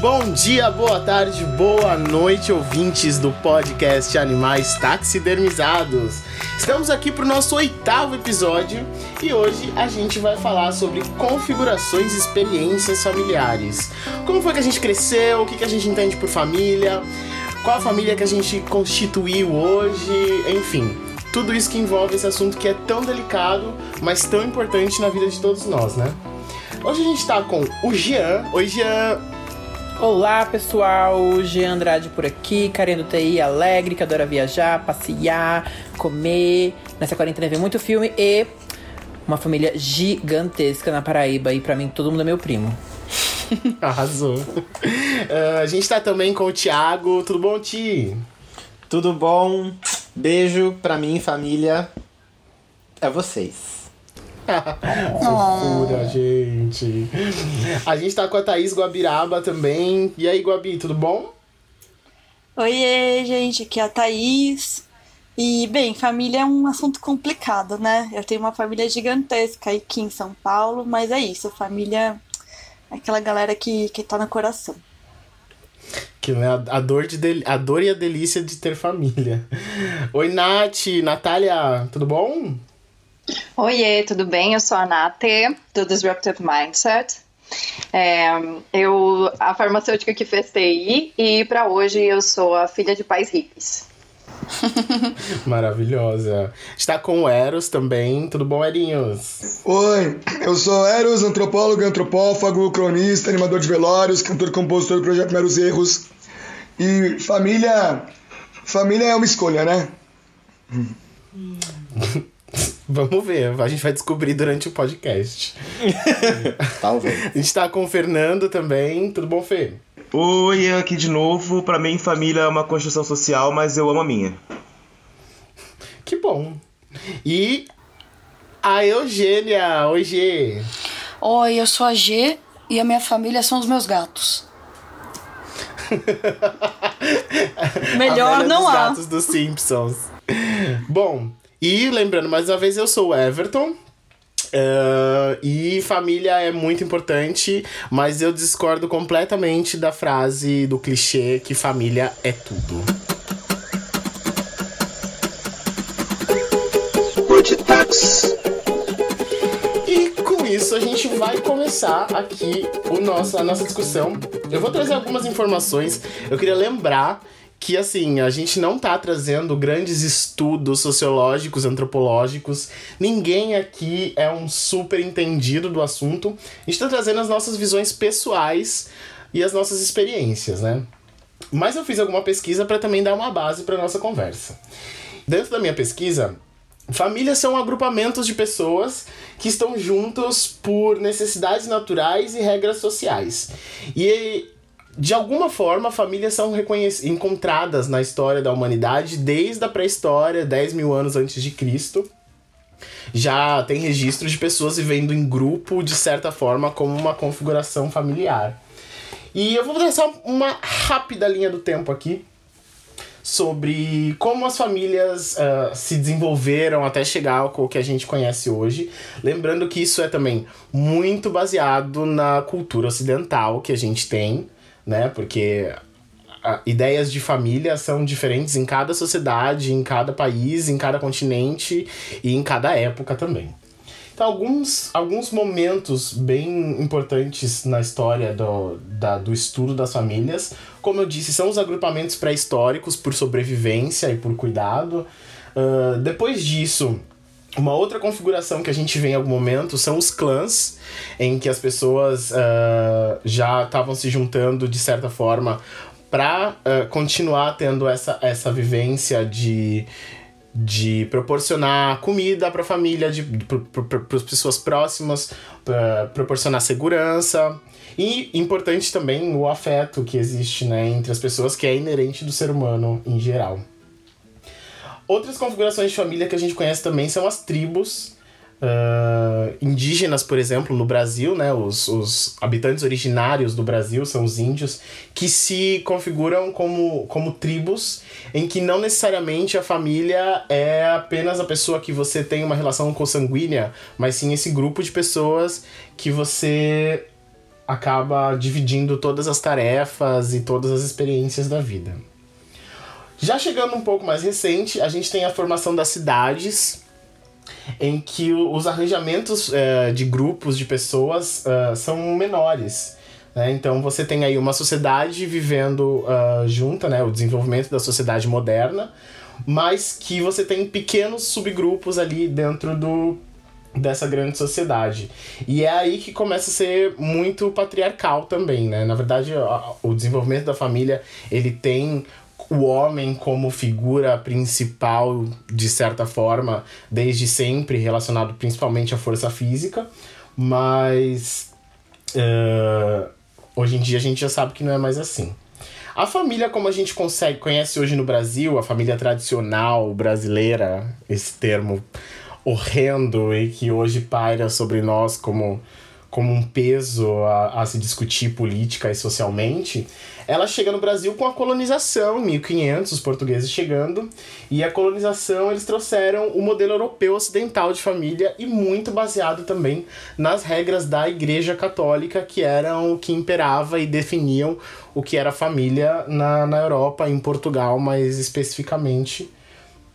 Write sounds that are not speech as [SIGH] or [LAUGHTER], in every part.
Bom dia, boa tarde, boa noite, ouvintes do podcast Animais Taxidermizados. Estamos aqui para o nosso oitavo episódio e hoje a gente vai falar sobre configurações e experiências familiares. Como foi que a gente cresceu, o que, que a gente entende por família, qual a família que a gente constituiu hoje, enfim. Tudo isso que envolve esse assunto que é tão delicado, mas tão importante na vida de todos nós, né? Hoje a gente tá com o Jean. Oi, Jean. Olá, pessoal. Jean Andrade por aqui, Karen do TI alegre, que adora viajar, passear, comer. Nessa quarentena ver muito filme e uma família gigantesca na Paraíba. E para mim, todo mundo é meu primo. [LAUGHS] Arrasou. Uh, [LAUGHS] a gente tá também com o Thiago. Tudo bom, Ti? Tudo bom? Beijo pra mim, família. É vocês. [LAUGHS] Fofura, gente. A gente tá com a Thaís Guabiraba também. E aí, Guabi, tudo bom? Oiê, gente, aqui é a Thaís. E, bem, família é um assunto complicado, né? Eu tenho uma família gigantesca aqui em São Paulo, mas é isso, família é aquela galera que, que tá no coração. Que né, a, dor de a dor e a delícia de ter família. Oi, Nath, Natália, tudo bom? Oiê, tudo bem? Eu sou a Nath, do Disruptive Mindset. É, eu, a farmacêutica que fez TI e para hoje eu sou a filha de pais hippies. [LAUGHS] Maravilhosa. Está com o Eros também. Tudo bom, Erinhos? Oi, eu sou Eros, antropólogo, antropófago, cronista, animador de velórios, cantor e compositor do projeto Meros Erros. E família. Família é uma escolha, né? [LAUGHS] Vamos ver, a gente vai descobrir durante o podcast. [LAUGHS] Talvez. a gente tá com o Fernando também. Tudo bom, Fê? Oi, aqui de novo. Para mim, família é uma construção social, mas eu amo a minha. Que bom. E a Eugênia. Oi, G. Oi, eu sou a G e a minha família são os meus gatos. [LAUGHS] Melhor não dos há. gatos dos Simpsons. Bom, e lembrando mais uma vez, eu sou o Everton. Uh, e família é muito importante, mas eu discordo completamente da frase do clichê que família é tudo. E com isso a gente vai começar aqui o nosso, a nossa discussão. Eu vou trazer algumas informações. Eu queria lembrar que assim, a gente não tá trazendo grandes estudos sociológicos, antropológicos. Ninguém aqui é um super entendido do assunto. A gente tá trazendo as nossas visões pessoais e as nossas experiências, né? Mas eu fiz alguma pesquisa para também dar uma base para nossa conversa. Dentro da minha pesquisa, famílias são agrupamentos de pessoas que estão juntos por necessidades naturais e regras sociais. E de alguma forma, famílias são encontradas na história da humanidade desde a pré-história, 10 mil anos antes de Cristo. Já tem registros de pessoas vivendo em grupo, de certa forma, como uma configuração familiar. E eu vou traçar uma rápida linha do tempo aqui sobre como as famílias uh, se desenvolveram até chegar ao que a gente conhece hoje. Lembrando que isso é também muito baseado na cultura ocidental que a gente tem né? Porque ideias de família são diferentes em cada sociedade, em cada país, em cada continente e em cada época também. Então, alguns, alguns momentos bem importantes na história do, da, do estudo das famílias, como eu disse, são os agrupamentos pré-históricos por sobrevivência e por cuidado. Uh, depois disso, uma outra configuração que a gente vê em algum momento são os clãs, em que as pessoas uh, já estavam se juntando de certa forma para uh, continuar tendo essa, essa vivência de, de proporcionar comida para a família, para as pessoas próximas, proporcionar segurança. E importante também o afeto que existe né, entre as pessoas, que é inerente do ser humano em geral. Outras configurações de família que a gente conhece também são as tribos. Uh, indígenas, por exemplo, no Brasil, né? Os, os habitantes originários do Brasil são os índios, que se configuram como, como tribos, em que não necessariamente a família é apenas a pessoa que você tem uma relação consanguínea, mas sim esse grupo de pessoas que você acaba dividindo todas as tarefas e todas as experiências da vida. Já chegando um pouco mais recente, a gente tem a formação das cidades, em que os arranjamentos uh, de grupos de pessoas uh, são menores. Né? Então você tem aí uma sociedade vivendo uh, junta, né? o desenvolvimento da sociedade moderna, mas que você tem pequenos subgrupos ali dentro do, dessa grande sociedade. E é aí que começa a ser muito patriarcal também, né? Na verdade, o desenvolvimento da família, ele tem o homem como figura principal, de certa forma, desde sempre, relacionado principalmente à força física, mas uh, hoje em dia a gente já sabe que não é mais assim. A família, como a gente consegue, conhece hoje no Brasil, a família tradicional brasileira, esse termo horrendo e que hoje paira sobre nós como como um peso a, a, se discutir política e socialmente, ela chega no Brasil com a colonização, 1500, os portugueses chegando, e a colonização eles trouxeram o modelo europeu ocidental de família e muito baseado também nas regras da Igreja Católica, que eram o que imperava e definiam o que era família na, na Europa, em Portugal mais especificamente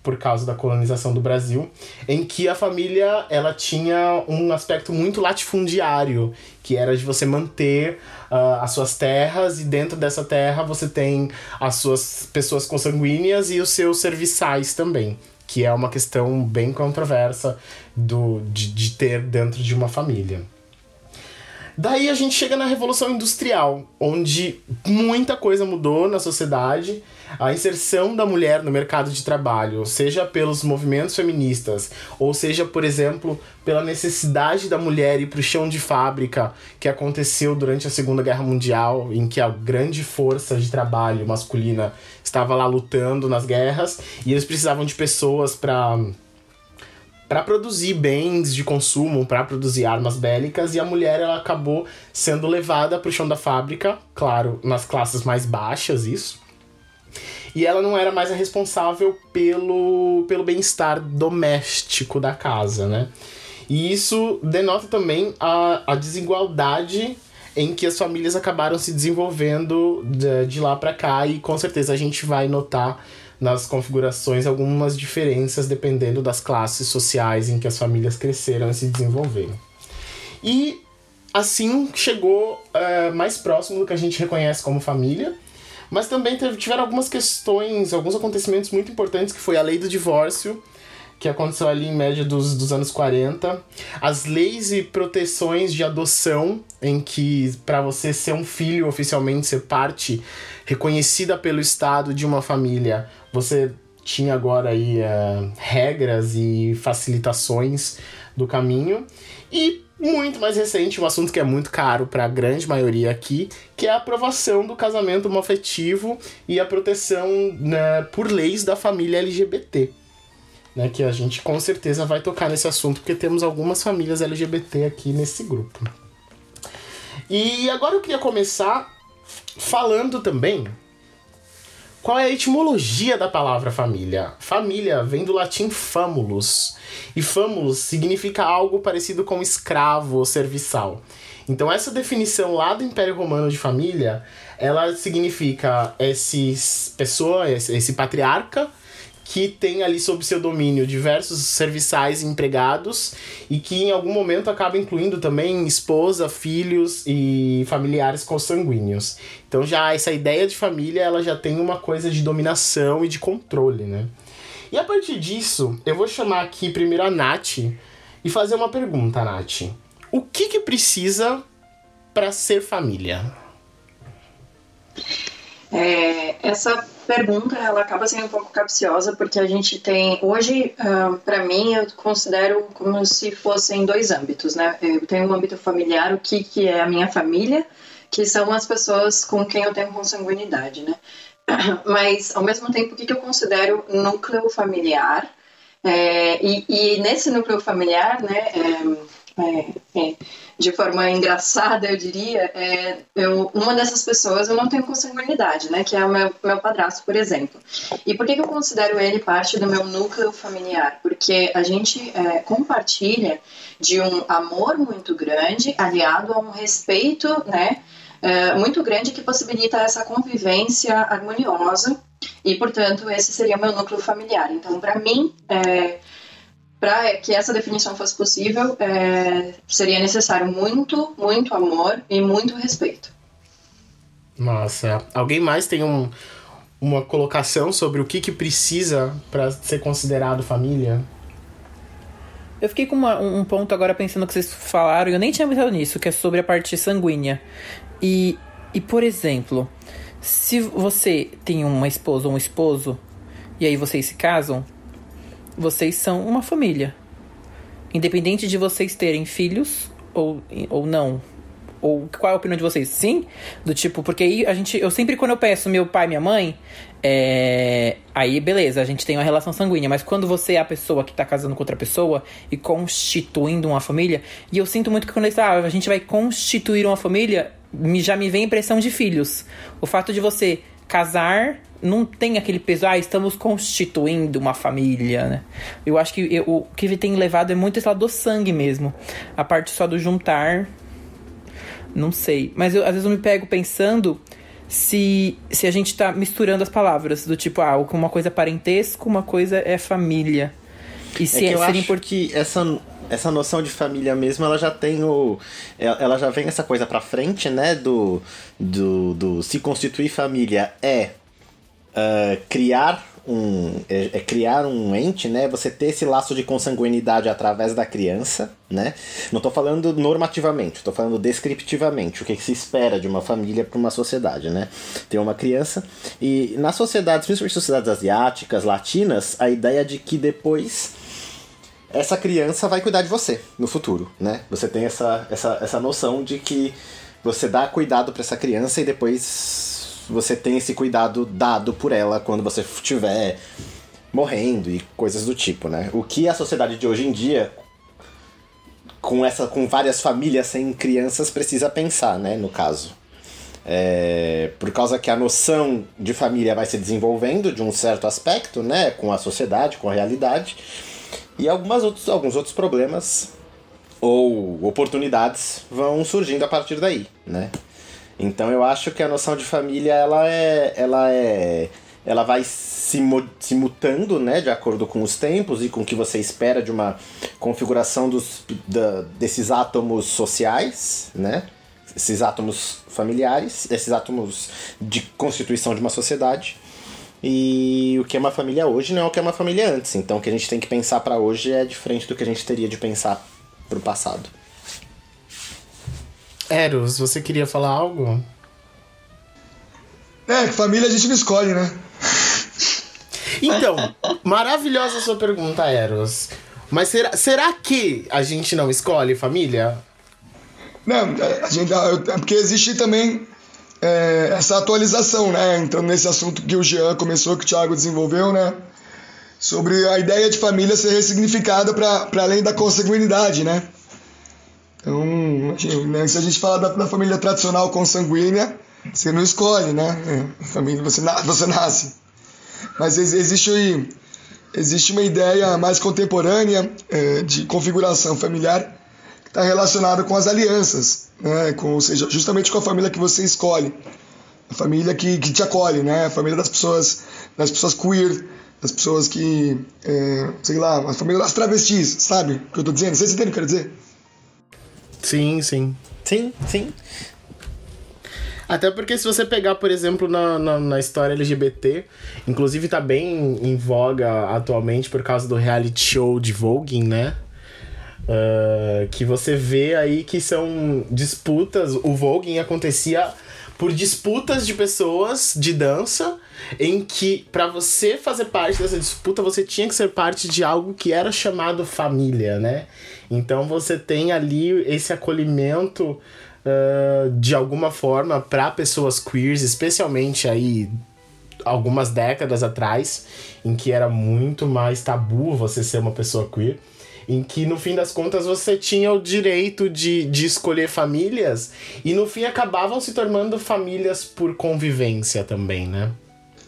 por causa da colonização do Brasil, em que a família ela tinha um aspecto muito latifundiário, que era de você manter uh, as suas terras e dentro dessa terra você tem as suas pessoas consanguíneas e os seus serviçais também, que é uma questão bem controversa do, de, de ter dentro de uma família. Daí a gente chega na Revolução Industrial, onde muita coisa mudou na sociedade. A inserção da mulher no mercado de trabalho, seja pelos movimentos feministas, ou seja, por exemplo, pela necessidade da mulher ir para o chão de fábrica, que aconteceu durante a Segunda Guerra Mundial, em que a grande força de trabalho masculina estava lá lutando nas guerras, e eles precisavam de pessoas para para produzir bens de consumo, para produzir armas bélicas, e a mulher ela acabou sendo levada para o chão da fábrica, claro, nas classes mais baixas isso. E ela não era mais a responsável pelo, pelo bem-estar doméstico da casa, né? E isso denota também a, a desigualdade em que as famílias acabaram se desenvolvendo de, de lá para cá, e com certeza a gente vai notar nas configurações algumas diferenças dependendo das classes sociais em que as famílias cresceram e se desenvolveram. E assim chegou é, mais próximo do que a gente reconhece como família, mas também teve, tiveram algumas questões, alguns acontecimentos muito importantes, que foi a lei do divórcio, que aconteceu ali em média dos, dos anos 40, as leis e proteções de adoção, em que para você ser um filho oficialmente, ser parte reconhecida pelo Estado de uma família, você tinha agora aí uh, regras e facilitações do caminho. E muito mais recente, um assunto que é muito caro para a grande maioria aqui, que é a aprovação do casamento homoafetivo e a proteção né, por leis da família LGBT né, que a gente com certeza vai tocar nesse assunto, porque temos algumas famílias LGBT aqui nesse grupo. E agora eu queria começar falando também qual é a etimologia da palavra família. Família vem do latim famulus, e famulus significa algo parecido com escravo ou serviçal. Então essa definição lá do Império Romano de família, ela significa esse pessoa, esse, esse patriarca que tem ali sob seu domínio diversos serviçais empregados e que em algum momento acaba incluindo também esposa, filhos e familiares consanguíneos. Então já essa ideia de família, ela já tem uma coisa de dominação e de controle, né? E a partir disso, eu vou chamar aqui primeiro a Nath e fazer uma pergunta, Nath. O que que precisa para ser família? É, essa pergunta ela acaba sendo um pouco capciosa porque a gente tem hoje uh, ah, para mim eu considero como se fossem dois âmbitos né? Eu tenho um âmbito familiar o que que é a minha família que são as pessoas com quem eu tenho consanguinidade né? [CLEARS THROAT] Mas ao mesmo tempo o que que eu considero núcleo familiar? É, e, e, nesse núcleo familiar né é, é, é, de forma engraçada, eu diria, é, eu, uma dessas pessoas eu não tenho consanguinidade, né? Que é o meu, meu padrasto, por exemplo. E por que, que eu considero ele parte do meu núcleo familiar? Porque a gente é, compartilha de um amor muito grande, aliado a um respeito, né? É, muito grande que possibilita essa convivência harmoniosa e, portanto, esse seria meu núcleo familiar. Então, para mim, é, para que essa definição fosse possível, é, seria necessário muito, muito amor e muito respeito. Nossa, alguém mais tem um, uma colocação sobre o que, que precisa para ser considerado família? Eu fiquei com uma, um ponto agora pensando no que vocês falaram, e eu nem tinha pensado nisso, que é sobre a parte sanguínea. E, e por exemplo, se você tem uma esposa ou um esposo, e aí vocês se casam, vocês são uma família. Independente de vocês terem filhos ou, ou não. Ou qual é a opinião de vocês? Sim? Do tipo, porque aí a gente. Eu sempre, quando eu peço meu pai e minha mãe, é, aí beleza, a gente tem uma relação sanguínea. Mas quando você é a pessoa que tá casando com outra pessoa e constituindo uma família, e eu sinto muito que quando ah, a gente vai constituir uma família, já me vem a impressão de filhos. O fato de você casar não tem aquele peso, ah, estamos constituindo uma família, né? Eu acho que eu, o que tem levado é muito esse lado do sangue mesmo. A parte só do juntar, não sei. Mas eu, às vezes eu me pego pensando se, se a gente tá misturando as palavras, do tipo, ah, uma coisa é parentesco, uma coisa é família. E se é que eu acho porque essa essa noção de família mesmo, ela já tem o. Ela já vem essa coisa pra frente, né? Do, do, do se constituir família é uh, criar um é, é, criar um ente, né? Você ter esse laço de consanguinidade através da criança, né? Não estou falando normativamente, estou falando descriptivamente, o que, que se espera de uma família para uma sociedade, né? Ter uma criança e nas sociedades, principalmente sociedades asiáticas, latinas, a ideia de que depois essa criança vai cuidar de você no futuro, né? Você tem essa, essa, essa noção de que você dá cuidado para essa criança e depois você tem esse cuidado dado por ela quando você estiver morrendo e coisas do tipo, né? O que a sociedade de hoje em dia com essa com várias famílias sem crianças precisa pensar, né, no caso. É, por causa que a noção de família vai se desenvolvendo de um certo aspecto, né, com a sociedade, com a realidade, e algumas outros, alguns outros problemas ou oportunidades vão surgindo a partir daí, né? Então eu acho que a noção de família ela é ela é ela vai se, se mutando, né, de acordo com os tempos e com o que você espera de uma configuração dos, da, desses átomos sociais, né, esses átomos familiares, esses átomos de constituição de uma sociedade. E o que é uma família hoje não é o que é uma família antes. Então o que a gente tem que pensar para hoje é diferente do que a gente teria de pensar para o passado. Eros, você queria falar algo? É, família a gente não escolhe, né? Então, maravilhosa sua pergunta, Eros. Mas será, será que a gente não escolhe família? Não, a gente, é porque existe também é, essa atualização, né? Então, nesse assunto que o Jean começou, que o Thiago desenvolveu, né? Sobre a ideia de família ser ressignificada para além da consanguinidade, né? Então, né, se a gente fala da, da, família tradicional consanguínea, você não escolhe, né? É, família, você, na, você nasce. Mas existe, existe uma ideia mais contemporânea é, de configuração familiar que está relacionada com as alianças, né? com, ou seja, justamente com a família que você escolhe. A família que, que te acolhe, né? A família das pessoas, das pessoas queer, das pessoas que, é, sei lá, a família das travestis, sabe o que eu estou dizendo? Vocês entendem o que eu quero dizer? Sim, sim. Sim, sim. Até porque se você pegar, por exemplo, na, na, na, história LGBT, inclusive tá bem em voga atualmente por causa do reality show de Vogue, né? Uh, que você vê aí que são disputas. O Vogue acontecia por disputas de pessoas de dança em que para você fazer parte dessa disputa você tinha que ser parte de algo que era chamado família, né? Então você tem ali esse acolhimento uh, de alguma forma para pessoas queers, especialmente aí algumas décadas atrás, em que era muito mais tabu você ser uma pessoa queer. em que no fim das contas você tinha o direito de, de escolher famílias e no fim acabavam se tornando famílias por convivência também, né?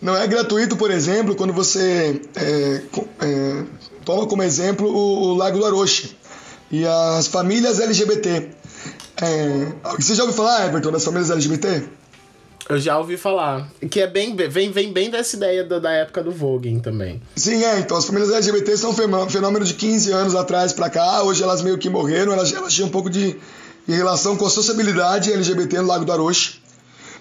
Não é gratuito, por exemplo, quando você é, é, toma como exemplo o, o, Lago do Aroche e as famílias LGBT. É, você já ouviu falar, Everton, das famílias LGBT? Eu já ouvi falar. Que é bem, vem, vem bem dessa ideia da, da época do Vogue também. Sim, é. Então, as famílias LGBT são um fenômeno de 15 anos atrás pra cá. Hoje elas meio que morreram. Elas, elas tinham um pouco de, de relação com a sociabilidade LGBT no Lago do Aroche.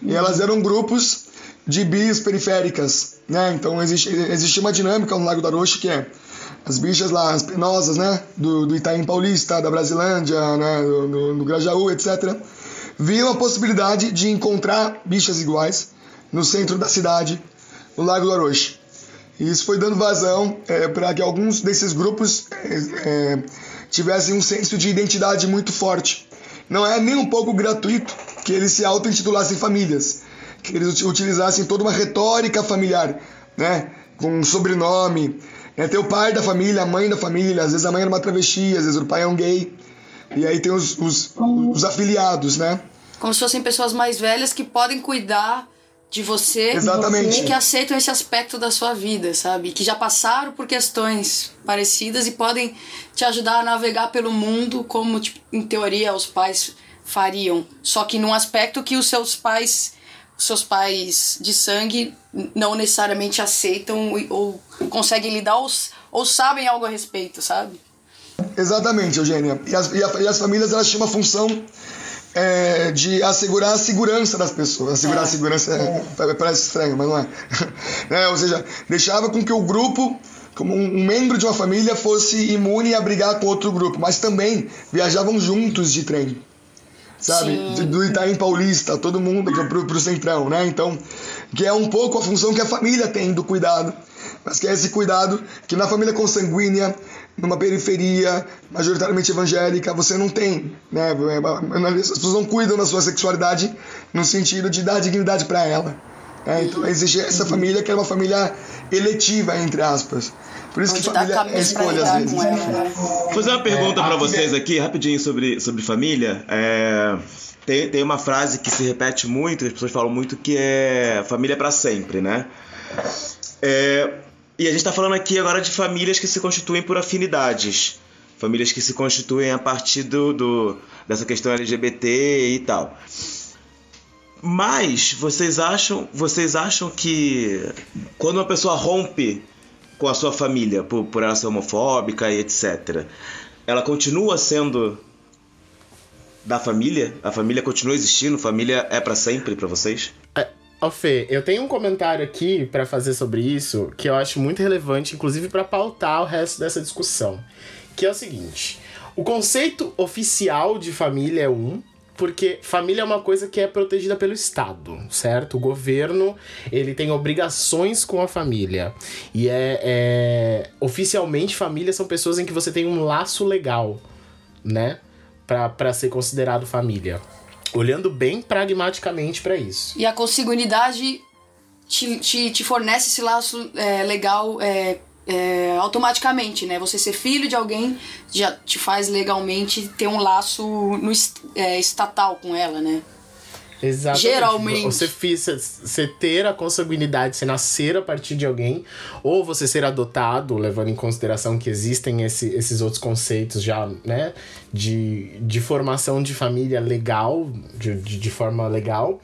E elas eram grupos de bis periféricas, né? Então existe, existe uma dinâmica no Lago do Aroche que é as bichas lá, as penosas, né? Do, do Itaim Paulista, da Brasilândia, né? Do, do, do Grajaú, etc viam a possibilidade de encontrar bichas iguais no centro da cidade, no Lago do Aroche. E isso foi dando vazão é, para que alguns desses grupos é, tivessem um senso de identidade muito forte. Não é nem um pouco gratuito que eles se auto-intitulassem famílias, que eles utilizassem toda uma retórica familiar, né? com um sobrenome. É, ter o pai da família, a mãe da família, às vezes a mãe era uma travesti, às vezes o pai é um gay. E aí tem os, os, os afiliados, né? Como se fossem pessoas mais velhas que podem cuidar de você Exatamente. e que aceitam esse aspecto da sua vida, sabe? Que já passaram por questões parecidas e podem te ajudar a navegar pelo mundo como, tipo, em teoria, os pais fariam. Só que num aspecto que os seus pais, seus pais de sangue não necessariamente aceitam ou conseguem lidar ou, ou sabem algo a respeito, sabe? Exatamente, Eugênia. E as, e, a, e as famílias elas tinham uma função é, de assegurar a segurança das pessoas. Assegurar é. a segurança é, é. parece estranho, mas não é. [LAUGHS] é. Ou seja, deixava com que o grupo, como um membro de uma família, fosse imune a brigar com outro grupo, mas também viajavam juntos de trem. Sabe? Sim. Do Itaim Paulista, todo mundo pro, pro Centrão, né? Então, que é um pouco a função que a família tem do cuidado mas que é esse cuidado que na família consanguínea, numa periferia majoritariamente evangélica, você não tem. Né? As pessoas não cuidam da sua sexualidade no sentido de dar dignidade para ela. Né? Então existe essa família que é uma família eletiva, entre aspas. Por isso Onde que família é escolha às vezes. Vou fazer uma pergunta é, para vocês aqui, rapidinho, sobre, sobre família. É, tem, tem uma frase que se repete muito, as pessoas falam muito, que é família para sempre, né? É, e a gente está falando aqui agora de famílias que se constituem por afinidades. Famílias que se constituem a partir do, do dessa questão LGBT e tal. Mas vocês acham, vocês acham que quando uma pessoa rompe com a sua família por, por ela ser homofóbica e etc, ela continua sendo da família? A família continua existindo? Família é para sempre para vocês? É, Ó, Fê, eu tenho um comentário aqui para fazer sobre isso que eu acho muito relevante, inclusive para pautar o resto dessa discussão. Que é o seguinte: o conceito oficial de família é um, porque família é uma coisa que é protegida pelo Estado, certo? O governo ele tem obrigações com a família e é, é oficialmente família são pessoas em que você tem um laço legal, né, para ser considerado família olhando bem pragmaticamente para isso. E a consanguinidade te, te, te fornece esse laço é, legal é, é, automaticamente, né? Você ser filho de alguém já te faz legalmente ter um laço no, é, estatal com ela, né? Exatamente. Geralmente. Você, você ter a consanguinidade, você nascer a partir de alguém, ou você ser adotado, levando em consideração que existem esse, esses outros conceitos já, né? De, de formação de família legal, de, de, de forma legal.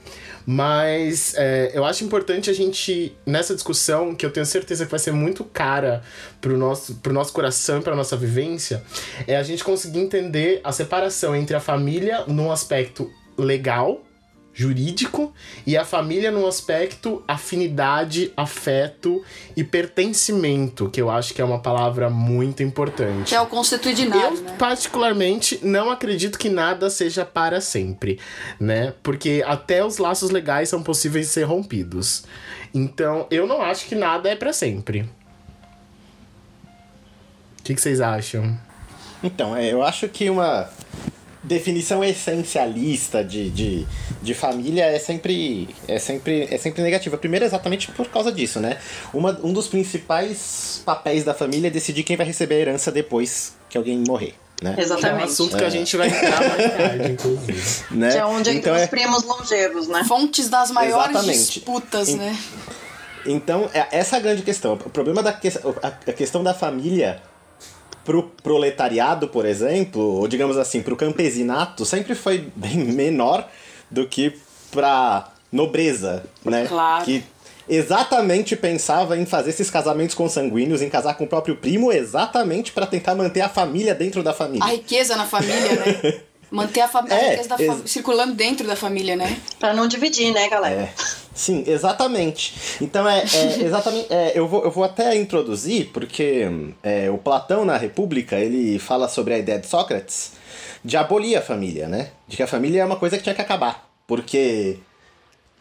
Mas é, eu acho importante a gente, nessa discussão, que eu tenho certeza que vai ser muito cara pro nosso, pro nosso coração e pra nossa vivência, é a gente conseguir entender a separação entre a família num aspecto legal jurídico e a família no aspecto afinidade, afeto e pertencimento, que eu acho que é uma palavra muito importante. Que é o constitucional, eu, né? particularmente, não acredito que nada seja para sempre, né? Porque até os laços legais são possíveis de ser rompidos. Então, eu não acho que nada é para sempre. O que, que vocês acham? Então, é, eu acho que uma definição essencialista de, de, de família é sempre, é, sempre, é sempre negativa. Primeiro, exatamente por causa disso, né? Uma, um dos principais papéis da família é decidir quem vai receber a herança depois que alguém morrer. Né? Exatamente. É um assunto que a gente vai entrar [LAUGHS] mais tarde, inclusive. Né? Que é onde então, os é... primos longevos, né? Fontes das maiores Exatamente. disputas, Em- né? Então, é essa a grande questão. O problema da que- a questão da família pro proletariado, por exemplo, ou digamos assim, pro campesinato, sempre foi bem [LAUGHS] menor do que pra nobreza, né? Claro. Que exatamente pensava em fazer esses casamentos consanguíneos, em casar com o próprio primo, exatamente pra tentar manter a família dentro da família. A riqueza na família, né? [LAUGHS] Manter a, fa- a É, riqueza da fa- circulando dentro da família, né? Pra não dividir, né, galera? É. [LAUGHS] Sim, exatamente. Então é, é [LAUGHS] exatamente. é, eu, vou, eu vou até introduzir, porque é, o Platão na República ele fala sobre a ideia de Sócrates de abolir a família, né? De que a família é uma coisa que tinha que acabar. Porque.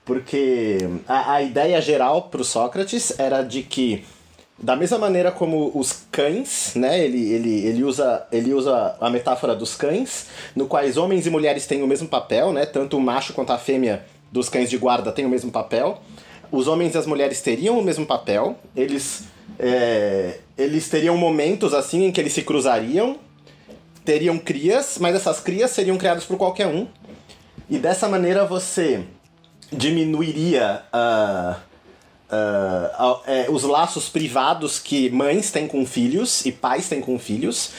Porque a, a ideia geral pro Sócrates era de que da mesma maneira como os cães, né? Ele, ele, ele, usa, ele usa a metáfora dos cães, no quais homens e mulheres têm o mesmo papel, né? Tanto o macho quanto a fêmea dos cães de guarda têm o mesmo papel. Os homens e as mulheres teriam o mesmo papel. Eles, é, eles teriam momentos assim em que eles se cruzariam, teriam crias, mas essas crias seriam criadas por qualquer um. E dessa maneira você diminuiria ah, ah, é, os laços privados que mães têm com filhos e pais têm com filhos.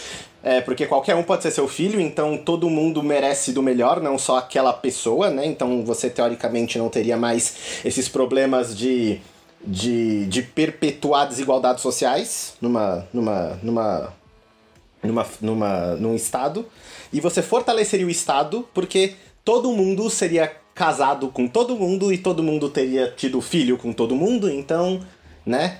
É, porque qualquer um pode ser seu filho, então todo mundo merece do melhor, não só aquela pessoa, né? Então você teoricamente não teria mais esses problemas de, de, de perpetuar desigualdades sociais numa, numa, numa, numa, numa, num estado. E você fortaleceria o estado porque todo mundo seria casado com todo mundo e todo mundo teria tido filho com todo mundo, então, né?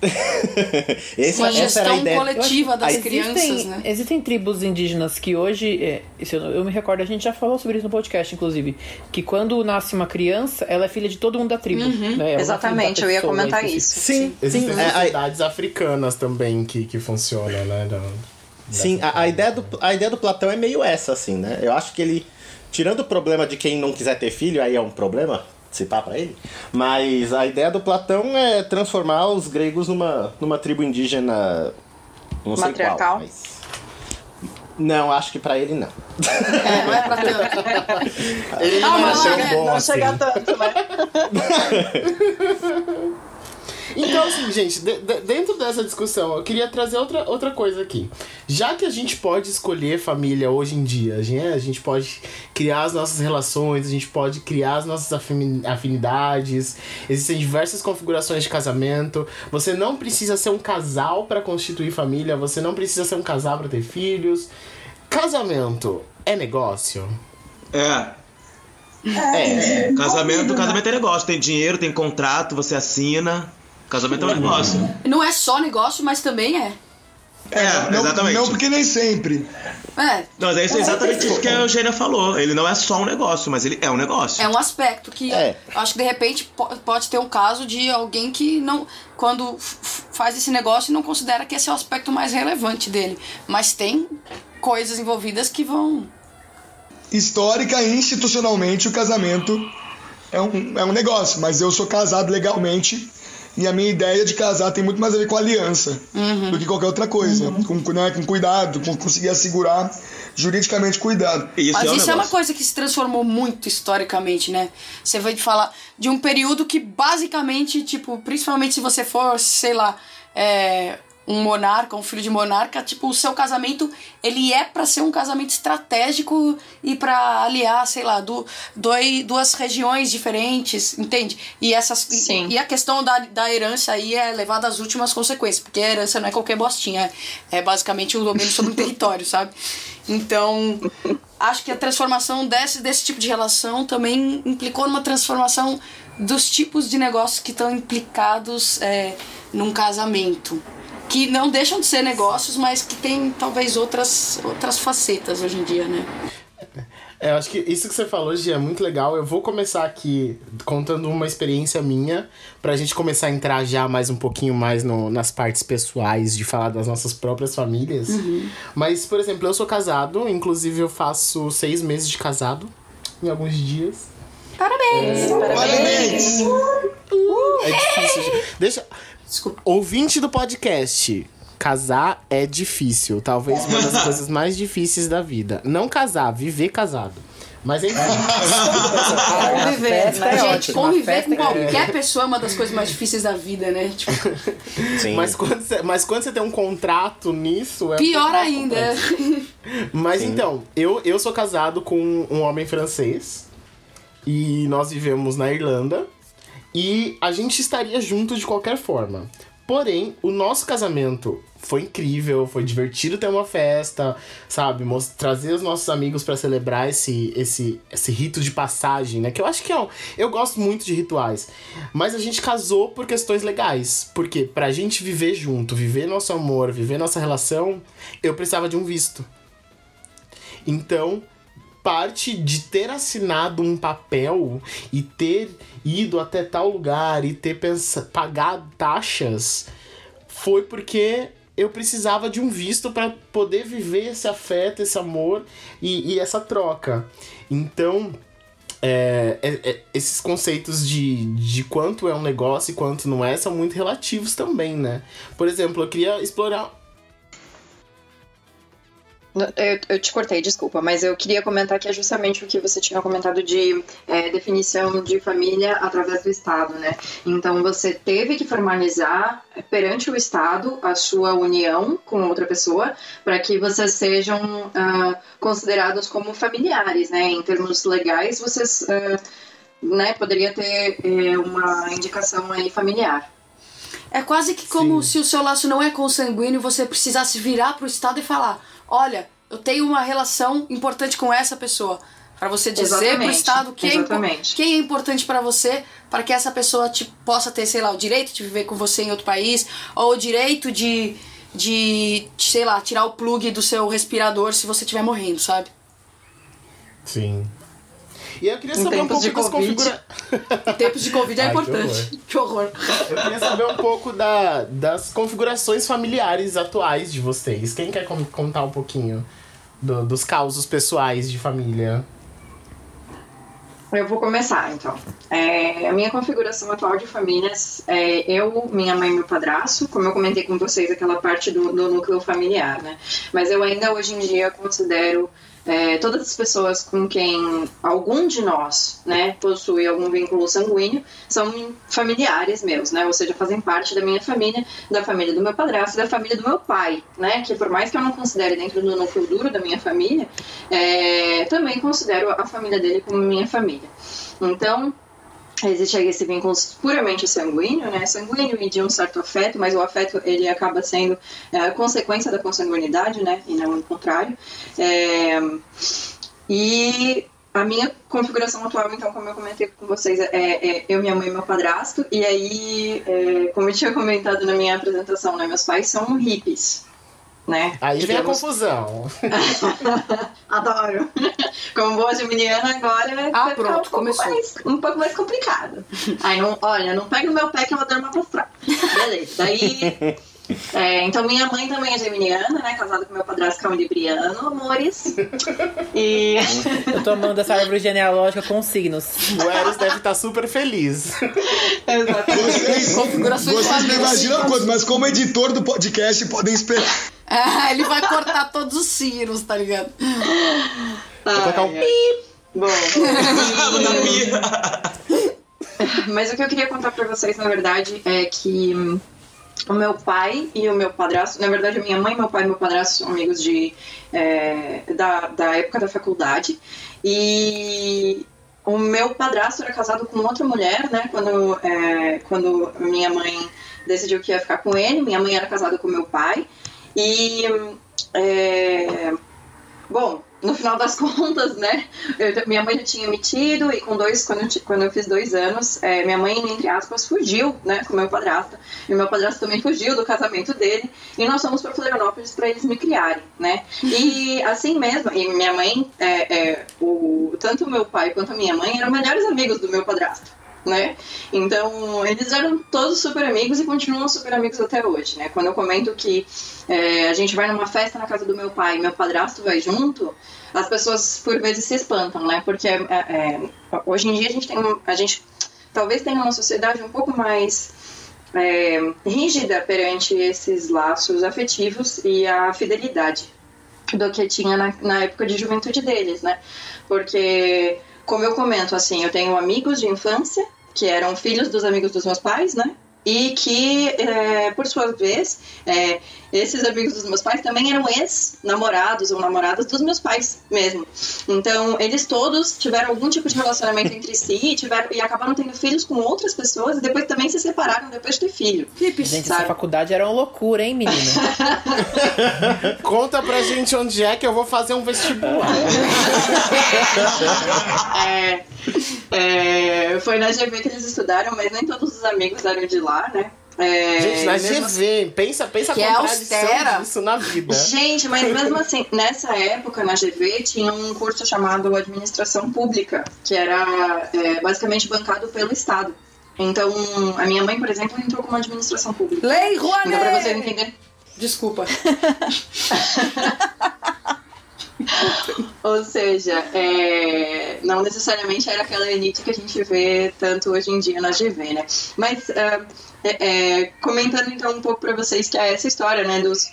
[LAUGHS] Essa, Uma essa era a gestão coletiva das existem, crianças, né? Existem tribos indígenas que hoje, é, isso eu, eu me recordo, a gente já falou sobre isso no podcast, inclusive, que quando nasce uma criança, ela é filha de todo mundo da tribo. Uhum. né? É da Exatamente, eu ia pessoa, comentar inclusive. isso. Sim, Existem sim. é, a- sociedades africanas também que, que funcionam, né? da- Sim, dessa a, a ideia do, a ideia do Platão é meio essa, assim, né? Eu acho que ele, tirando o problema de quem não quiser ter filho, aí é um problema, se pá pra ele, mas a ideia do Platão é transformar os gregos numa, numa tribo indígena. Não sei qual. Matriarcal? Mas... Não, acho que pra ele não. É, não é pra tanto. Ele Ah, não mas era não, é, bom não assim. chega tanto, né? [LAUGHS] Então, assim, gente, de- de- dentro dessa discussão, eu queria trazer outra, outra coisa aqui. Já que a gente pode escolher família hoje em dia, a gente, a gente pode criar as nossas relações, a gente pode criar as nossas afini- afinidades, existem diversas configurações de casamento. Você não precisa ser um casal para constituir família, você não precisa ser um casal para ter filhos. Casamento é negócio? É. É, Casamento, casamento é negócio. Tem dinheiro, tem contrato, você assina. Casamento é um negócio. Não é só negócio, mas também é. É, não, exatamente. não porque nem sempre. É, Não, mas é isso- exatamente isso que a Eugênia falou. Ele não é só um negócio, mas ele é um negócio. é um aspecto que É. acho que de repente po- pode ter um caso de alguém que não, quando faz esse negócio, não considera que esse é o aspecto mais relevante dele. Mas tem coisas envolvidas que vão. Histórica e institucionalmente, o casamento é um, é um negócio, mas eu sou casado legalmente e a minha ideia de casar tem muito mais a ver com aliança do que qualquer outra coisa. Com, né, com cuidado, com conseguir assegurar juridicamente cuidado. Isso Mas é um isso é uma coisa que se transformou muito historicamente, né? Você vai falar de um período que basicamente, tipo, principalmente se você for, sei lá, é, um monarca, um filho de monarca, tipo, o seu casamento, ele é pra ser um casamento estratégico e pra aliar, sei lá, do, doi- duas regiões diferentes, entende? E essas e- e a questão da, da herança aí é levada às últimas consequências, porque a herança não é qualquer bostinha, é, é basicamente o domínio sobre um [LAUGHS] território, sabe? Então, acho que a transformação desse, desse tipo de relação também implicou numa transformação dos tipos de negócios que estão implicados é, num casamento. Que não deixam de ser negócios, mas que tem talvez outras, outras facetas hoje em dia, né? É, eu acho que isso que você falou, Gia, é muito legal. Eu vou começar aqui contando uma experiência minha, pra gente começar a entrar já mais um pouquinho mais no- nas partes pessoais, de falar das nossas próprias famílias. Mas, por exemplo, eu sou casado, inclusive eu faço seis meses de casado, em alguns dias. Parabéns! Parabéns! É difícil. Deixa. Desculpa. Ouvinte do podcast. casar é difícil. Talvez uma das [LAUGHS] coisas mais difíceis da vida. Não casar, viver casado. Mas enfim. conviver, né? Gente, ótima, conviver com festa é- qualquer pessoa é uma das coisas mais difíceis da vida, né? Tipo, Sim. Mas quando, você, mas quando você tem um contrato nisso, é pior ainda. Mas então, eu, eu sou casado com um homem francês. E nós vivemos na Irlanda. E a gente estaria junto de qualquer forma. Porém, o nosso casamento foi incrível, foi divertido ter uma festa, sabe? Trazer os nossos amigos pra celebrar esse, esse, esse rito de passagem, né? Que eu acho que é um, eu gosto muito de rituais. Mas a gente casou por questões legais. Porque pra gente viver junto, viver nosso amor, viver nossa relação, eu precisava de um visto. Então, parte de ter assinado um papel e ter ido até tal lugar e ter pensa pagado taxas foi porque eu precisava de um visto para poder viver esse afeto, esse amor e, e essa troca. Então, é, é- é- esses conceitos de, de quanto é um negócio e quanto não é são muito relativos também, né? Por exemplo, eu queria explorar Eu, eu te cortei, desculpa, mas eu queria comentar que é justamente o que você tinha comentado de é, definição de família através do Estado, né? Então você teve que formalizar perante o Estado a sua união com outra pessoa para que vocês sejam ah, considerados como familiares, né? Em termos legais, vocês ah, né, poderia ter eh, uma indicação aí familiar. É quase que como Sim. se o seu laço não é consanguíneo você precisasse virar pro Estado e falar: olha, eu tenho uma relação importante com essa pessoa. Pra você dizer pro Exatamente, Estado que é, quem é importante pra você, para que essa pessoa te, possa ter, sei lá, o direito de viver com você em outro país, ou o direito de, de, sei lá, tirar o plug do seu respirador se você estiver morrendo, sabe? Sim. E eu queria Em saber um pouco de das Covid. configurações. [LAUGHS] Em tempos de Covid é Ai, que importante. Que horror. Eu queria saber um pouco da, das configurações familiares atuais de vocês. Quem quer con- contar um pouquinho do- dos causos pessoais de família? Eu vou começar, então. É, a minha configuração atual de famílias é eu, minha mãe e meu padrasto, como eu comentei com vocês, aquela parte do, do núcleo familiar, né? Mas eu ainda hoje em dia considero é, todas as pessoas com quem algum de nós, né, possui algum vínculo sanguíneo, são familiares meus, né? Ou seja, fazem parte da minha família, da família do meu padrasto, da família do meu pai, né? Que por mais que eu não considere dentro do núcleo duro da minha família, é, também considero a família dele como minha família. Então, existe esse vínculo puramente sanguíneo, né? Sanguíneo e de um certo afeto, mas o afeto ele acaba sendo é, consequência da consanguinidade, né? E não o contrário. É, e a minha configuração atual, então, como eu comentei com vocês, é, é eu, minha mãe e meu padrasto. E aí, é, como eu tinha comentado na minha apresentação, né? Meus pais são hippies. Né? Aí vem a Digamos- confusão. [LAUGHS] Adoro. Como boa geminiana, agora vai Ah, ficar pronto, um pouco, começou. mais, um pouco mais complicado. Aí, não, olha, não pega no meu pé que eu vou dar uma postral. Beleza. Daí. [LAUGHS] é, então, minha mãe também é geminiana, né? Casada com meu padrasto, que é um libriano, amores. E. [LAUGHS] Eu tô amando essa árvore genealógica com signos. O Eros deve estar super feliz. Exatamente. Vocês, Configurações vocês não imaginam quanto, mas como editor do podcast podem esperar. Ah, [LAUGHS] ele vai cortar todos os signos, tá ligado? Vou colocar um ai. Bom. [LAUGHS] Mas o que eu queria contar pra vocês, na verdade, é que o meu pai e o meu padrasto, na verdade, a minha mãe, meu pai e meu padrasto são amigos de, é, da, da época da faculdade. E o meu padrasto era casado com outra mulher, né? Quando, é, quando minha mãe decidiu que ia ficar com ele, minha mãe era casada com meu pai. E. é, Bom, no final das [LAUGHS] contas, né? eu- minha mãe já tinha metido e com dois, quando eu, quando eu fiz dois anos, é, minha mãe, entre aspas, fugiu, né? Com meu padrasto. E meu padrasto também fugiu do casamento dele. E nós fomos para Florianópolis para eles me criarem, né? E [LAUGHS] assim mesmo, e minha mãe, é, é, o, tanto o meu pai quanto a minha mãe eram melhores amigos do meu padrasto. Né? Então, eles eram todos super amigos e continuam super amigos até hoje, né? Quando eu comento que é, a gente vai numa festa na casa do meu pai e meu padrasto vai junto, as pessoas por vezes se espantam, né? Porque é, é, hoje em dia a gente tem a gente talvez tenha uma sociedade um pouco mais é, rígida perante esses laços afetivos e a fidelidade do que tinha na, na época de juventude deles, né? Porque, como eu comento, assim, eu tenho amigos de infância que eram filhos dos amigos dos meus pais, né? e que, é, por sua vez, é, esses amigos dos meus pais também eram ex-namorados ou namoradas dos meus pais mesmo. Então, eles todos tiveram algum tipo de relacionamento entre si e, tiveram, e acabaram tendo filhos com outras pessoas e depois também se separaram depois de ter filho. Gente, sabe? essa faculdade era uma loucura, hein, menina? [LAUGHS] Conta pra gente onde é que eu vou fazer um vestibular. [LAUGHS] é, é, foi na GV que eles estudaram, mas nem todos os amigos eram de lá, né? É, Gente, na GV, assim, pensa, pensa que a é contradição é disso na vida. Gente, mas [LAUGHS] mesmo assim, nessa época, na GV, tinha um curso chamado Administração Pública, que era é, basicamente bancado pelo Estado. Então, a minha mãe, por exemplo, entrou com uma administração pública. Lei Rouanet! Então, pra você entender... Desculpa. [LAUGHS] [LAUGHS] Ou seja, é, não necessariamente era aquela elite que a gente vê tanto hoje em dia na GV, né? Mas uh, é, comentando então um pouco para vocês que é essa história, né, dos,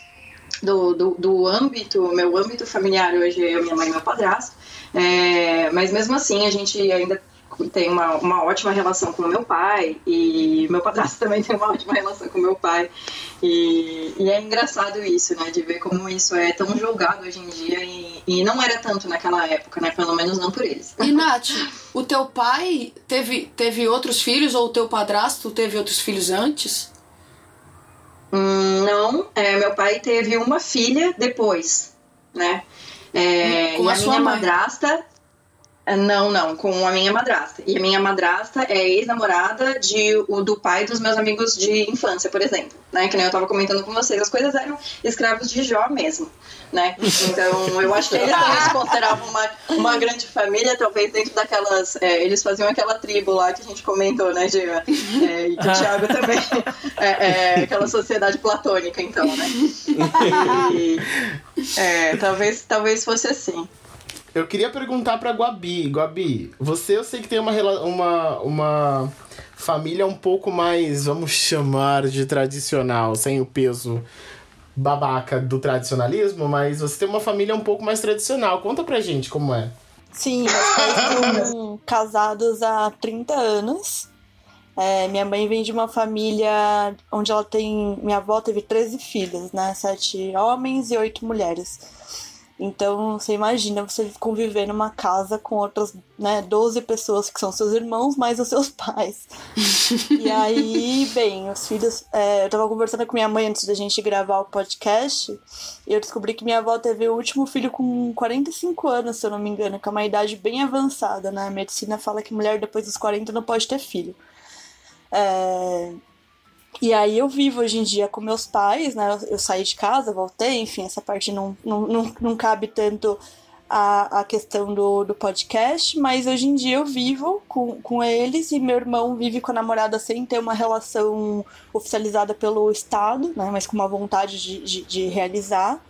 do, do, do âmbito, meu âmbito familiar hoje é minha mãe e meu padrasto, é, mas mesmo assim a gente ainda tem uma, uma ótima relação com o meu pai e meu padrasto [LAUGHS] também tem uma ótima relação com o meu pai e, e, é engraçado isso, né, de ver como isso é tão julgado hoje em dia e, e, não era tanto naquela época, né, pelo menos não por eles. E Nath, o teu pai teve, teve outros filhos ou o teu padrasto teve outros filhos antes? Hum, não, é, meu pai teve uma filha depois, né, é, com a, a minha mãe. madrasta não, não, com a minha madrasta. E a minha madrasta é ex-namorada de, o, do pai dos meus amigos de infância, por exemplo. Né? Que nem eu tava comentando com vocês, as coisas eram escravos de Jó mesmo. Né? Então eu acho que eles também se consideravam uma, uma grande família, talvez dentro daquelas. É, eles faziam aquela tribo lá que a gente comentou, né, Gina? É, e que o Thiago [LAUGHS] também. É, é, aquela sociedade platônica, então, né? E, é, talvez, talvez fosse assim. Eu queria perguntar pra Guabi. Guabi, você eu sei que tem uma, uma, uma família um pouco mais, vamos chamar de tradicional, sem o peso babaca do tradicionalismo, mas você tem uma família um pouco mais tradicional. Conta pra gente como é. Sim, meus pais [LAUGHS] estão casados há 30 anos. É, minha mãe vem de uma família onde ela tem. Minha avó teve 13 filhos, né? Sete homens e oito mulheres. Então, você imagina você conviver numa casa com outras, né, 12 pessoas que são seus irmãos, mais os seus pais. [LAUGHS] e aí, bem, os filhos. É, eu tava conversando com minha mãe antes da gente gravar o podcast, e eu descobri que minha avó teve o último filho com 45 anos, se eu não me engano, que é uma idade bem avançada, né? A medicina fala que mulher depois dos 40 não pode ter filho. É, e aí eu vivo hoje em dia com meus pais, né? Eu, saí de casa, voltei, enfim, essa parte não, não, não, não cabe tanto a, a questão do, do podcast, mas hoje em dia eu vivo com, com eles e meu irmão vive com a namorada sem ter uma relação oficializada pelo Estado, né? Mas com uma vontade de, de, de realizar.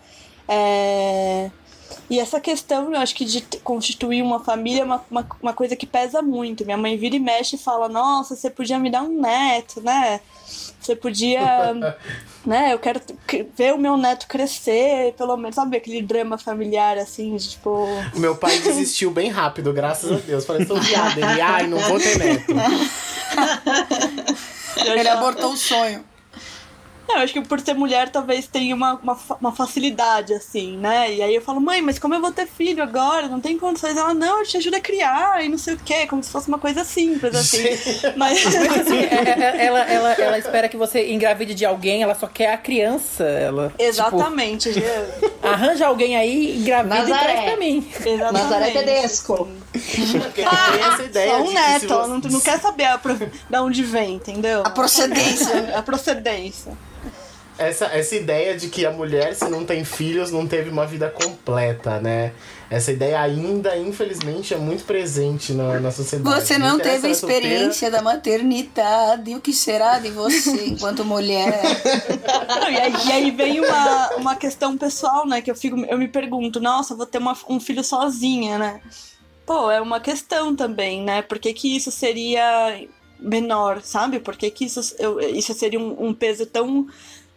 É... E essa questão, eu acho que de constituir uma família é uma, uma, uma, coisa que pesa muito. Minha mãe vira e mexe e fala: Nossa, você podia me dar um neto, né? Você podia. [LAUGHS] né, eu quero ver o meu neto crescer, pelo menos, sabe, aquele drama familiar, assim, de, tipo. Meu pai desistiu bem rápido, graças a Deus. Falei, sou viado. Ele, ai, não vou ter neto. [LAUGHS] Ele abortou o sonho. Eu acho que por ser mulher talvez tenha uma, uma, uma, facilidade, assim, né? E aí eu falo, mãe, mas como eu vou ter filho agora? Não tem condições. Ela, não, eu te ajudo a criar e não sei o quê, como se fosse uma coisa simples, assim. [LAUGHS] mas assim, é, é, é, ela, ela, ela espera que você engravide de alguém, ela só quer a criança. Ela, tipo, Exatamente. Tipo, arranja alguém aí, engravida Nazaré. e traz pra mim. Exatamente. Nazaré Tedesco. ah, essa ideia só um neto, você... ela não, não quer saber a, de onde vem, entendeu? A procedência. a procedência essa, essa ideia de que a mulher, se não tem filhos, não teve uma vida completa, né? Essa ideia ainda, infelizmente, é muito presente na, na sociedade. Você não teve a experiência da maternidade. O que será de você [LAUGHS] enquanto mulher? Não, e, aí, e, aí, vem uma, uma questão pessoal, né? Que eu, fico, eu me pergunto, nossa, vou ter uma, um filho sozinha, né? Pô, é uma questão também, né? Por que, que isso seria menor, sabe? Por que, que isso, eu, isso seria um, um peso tão,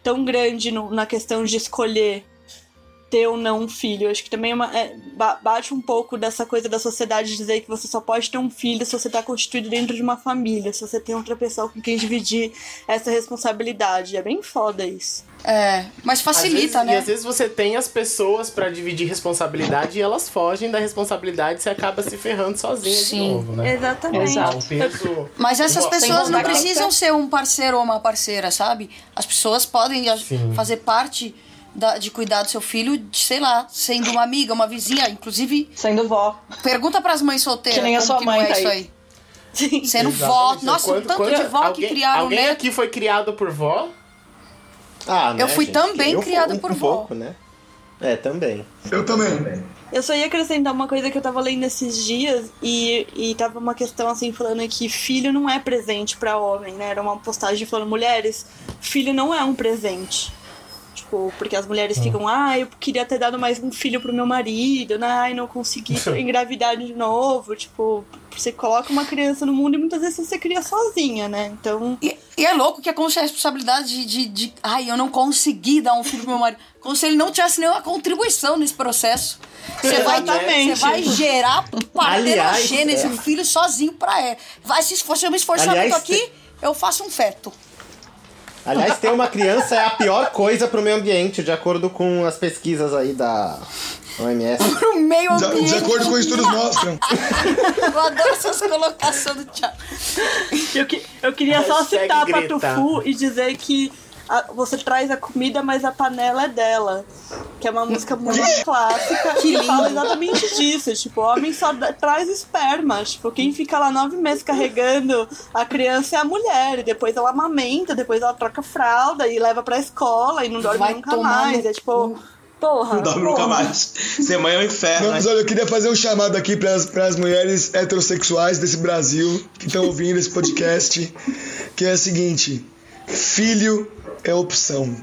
tão grande no, na questão de escolher ter ou não um filho. Acho que também é uma, é, bate um pouco dessa coisa da sociedade dizer que você só pode ter um filho se você está constituído dentro de uma família, se você tem outra pessoa com quem dividir essa responsabilidade. É bem foda isso. É, mas facilita, vezes, né? E às vezes você tem as pessoas para dividir responsabilidade e elas fogem da responsabilidade e você acaba se ferrando sozinha Sim. de novo, né? Exatamente. O peso... Mas essas pessoas não precisam ser um parceiro ou uma parceira, sabe? As pessoas podem Sim. fazer parte da- de cuidar do seu filho, de, sei lá, sendo uma amiga, uma vizinha. Inclusive, Sendo vó. pergunta pras mães solteiras Que nem a sua mãe é tá isso aí. aí. Sendo vó. Exatamente. Nossa, Quanto- tanto quanto- de vó alguém, que criaram Alguém neto. aqui foi criado por vó? Ah, né, Eu fui gente? também Eu criada um, por um vó. pouco, né? É, também. Eu também. Eu só ia acrescentar uma coisa que eu tava lendo esses dias e, e tava uma questão assim falando que filho não é presente pra homem, né? Era uma postagem falando mulheres, filho não é um presente. Tipo, porque as mulheres ficam, ah, eu queria ter dado mais um filho pro meu marido, né? Ai, não consegui [LAUGHS] engravidar de novo. Tipo, você coloca uma criança no mundo e muitas vezes você cria sozinha, né? Então, E, e é louco que é como se a responsabilidade de, de, de. Ai, eu não consegui dar um filho pro meu marido. Como se ele não tivesse nenhuma contribuição nesse processo. Você vai, você vai gerar partenogênese, é. um filho sozinho pra ela. Vai se esforçar, eu me Aliás, muito aqui, eu faço um feto. Aliás, ter uma criança é a pior coisa pro meio ambiente, de acordo com as pesquisas aí da OMS. [LAUGHS] Pro meio De, ambiente. de acordo com estudos mostram. [LAUGHS] Eu adoro essas colocações do Thiago. eu, que- eu queria só Hashtag citar a. Patufu e dizer que a- você traz a comida, mas a panela é dela. Que é uma música muito [LAUGHS] clássica Que que fala exatamente disso. Tipo, o homem só dá- traz esperma. Tipo, quem fica lá nove meses carregando a criança é a mulher. E depois ela amamenta, depois ela troca fralda e leva pra escola e não dorme Vai nunca tomar mais. no É tipo, porra. Não dorme nunca porra. mais. Ser mãe é um inferno. Não, mas né? olha, eu queria fazer um chamado aqui para as mulheres heterossexuais desse Brasil que estão ouvindo esse podcast, que é o seguinte: filho é opção.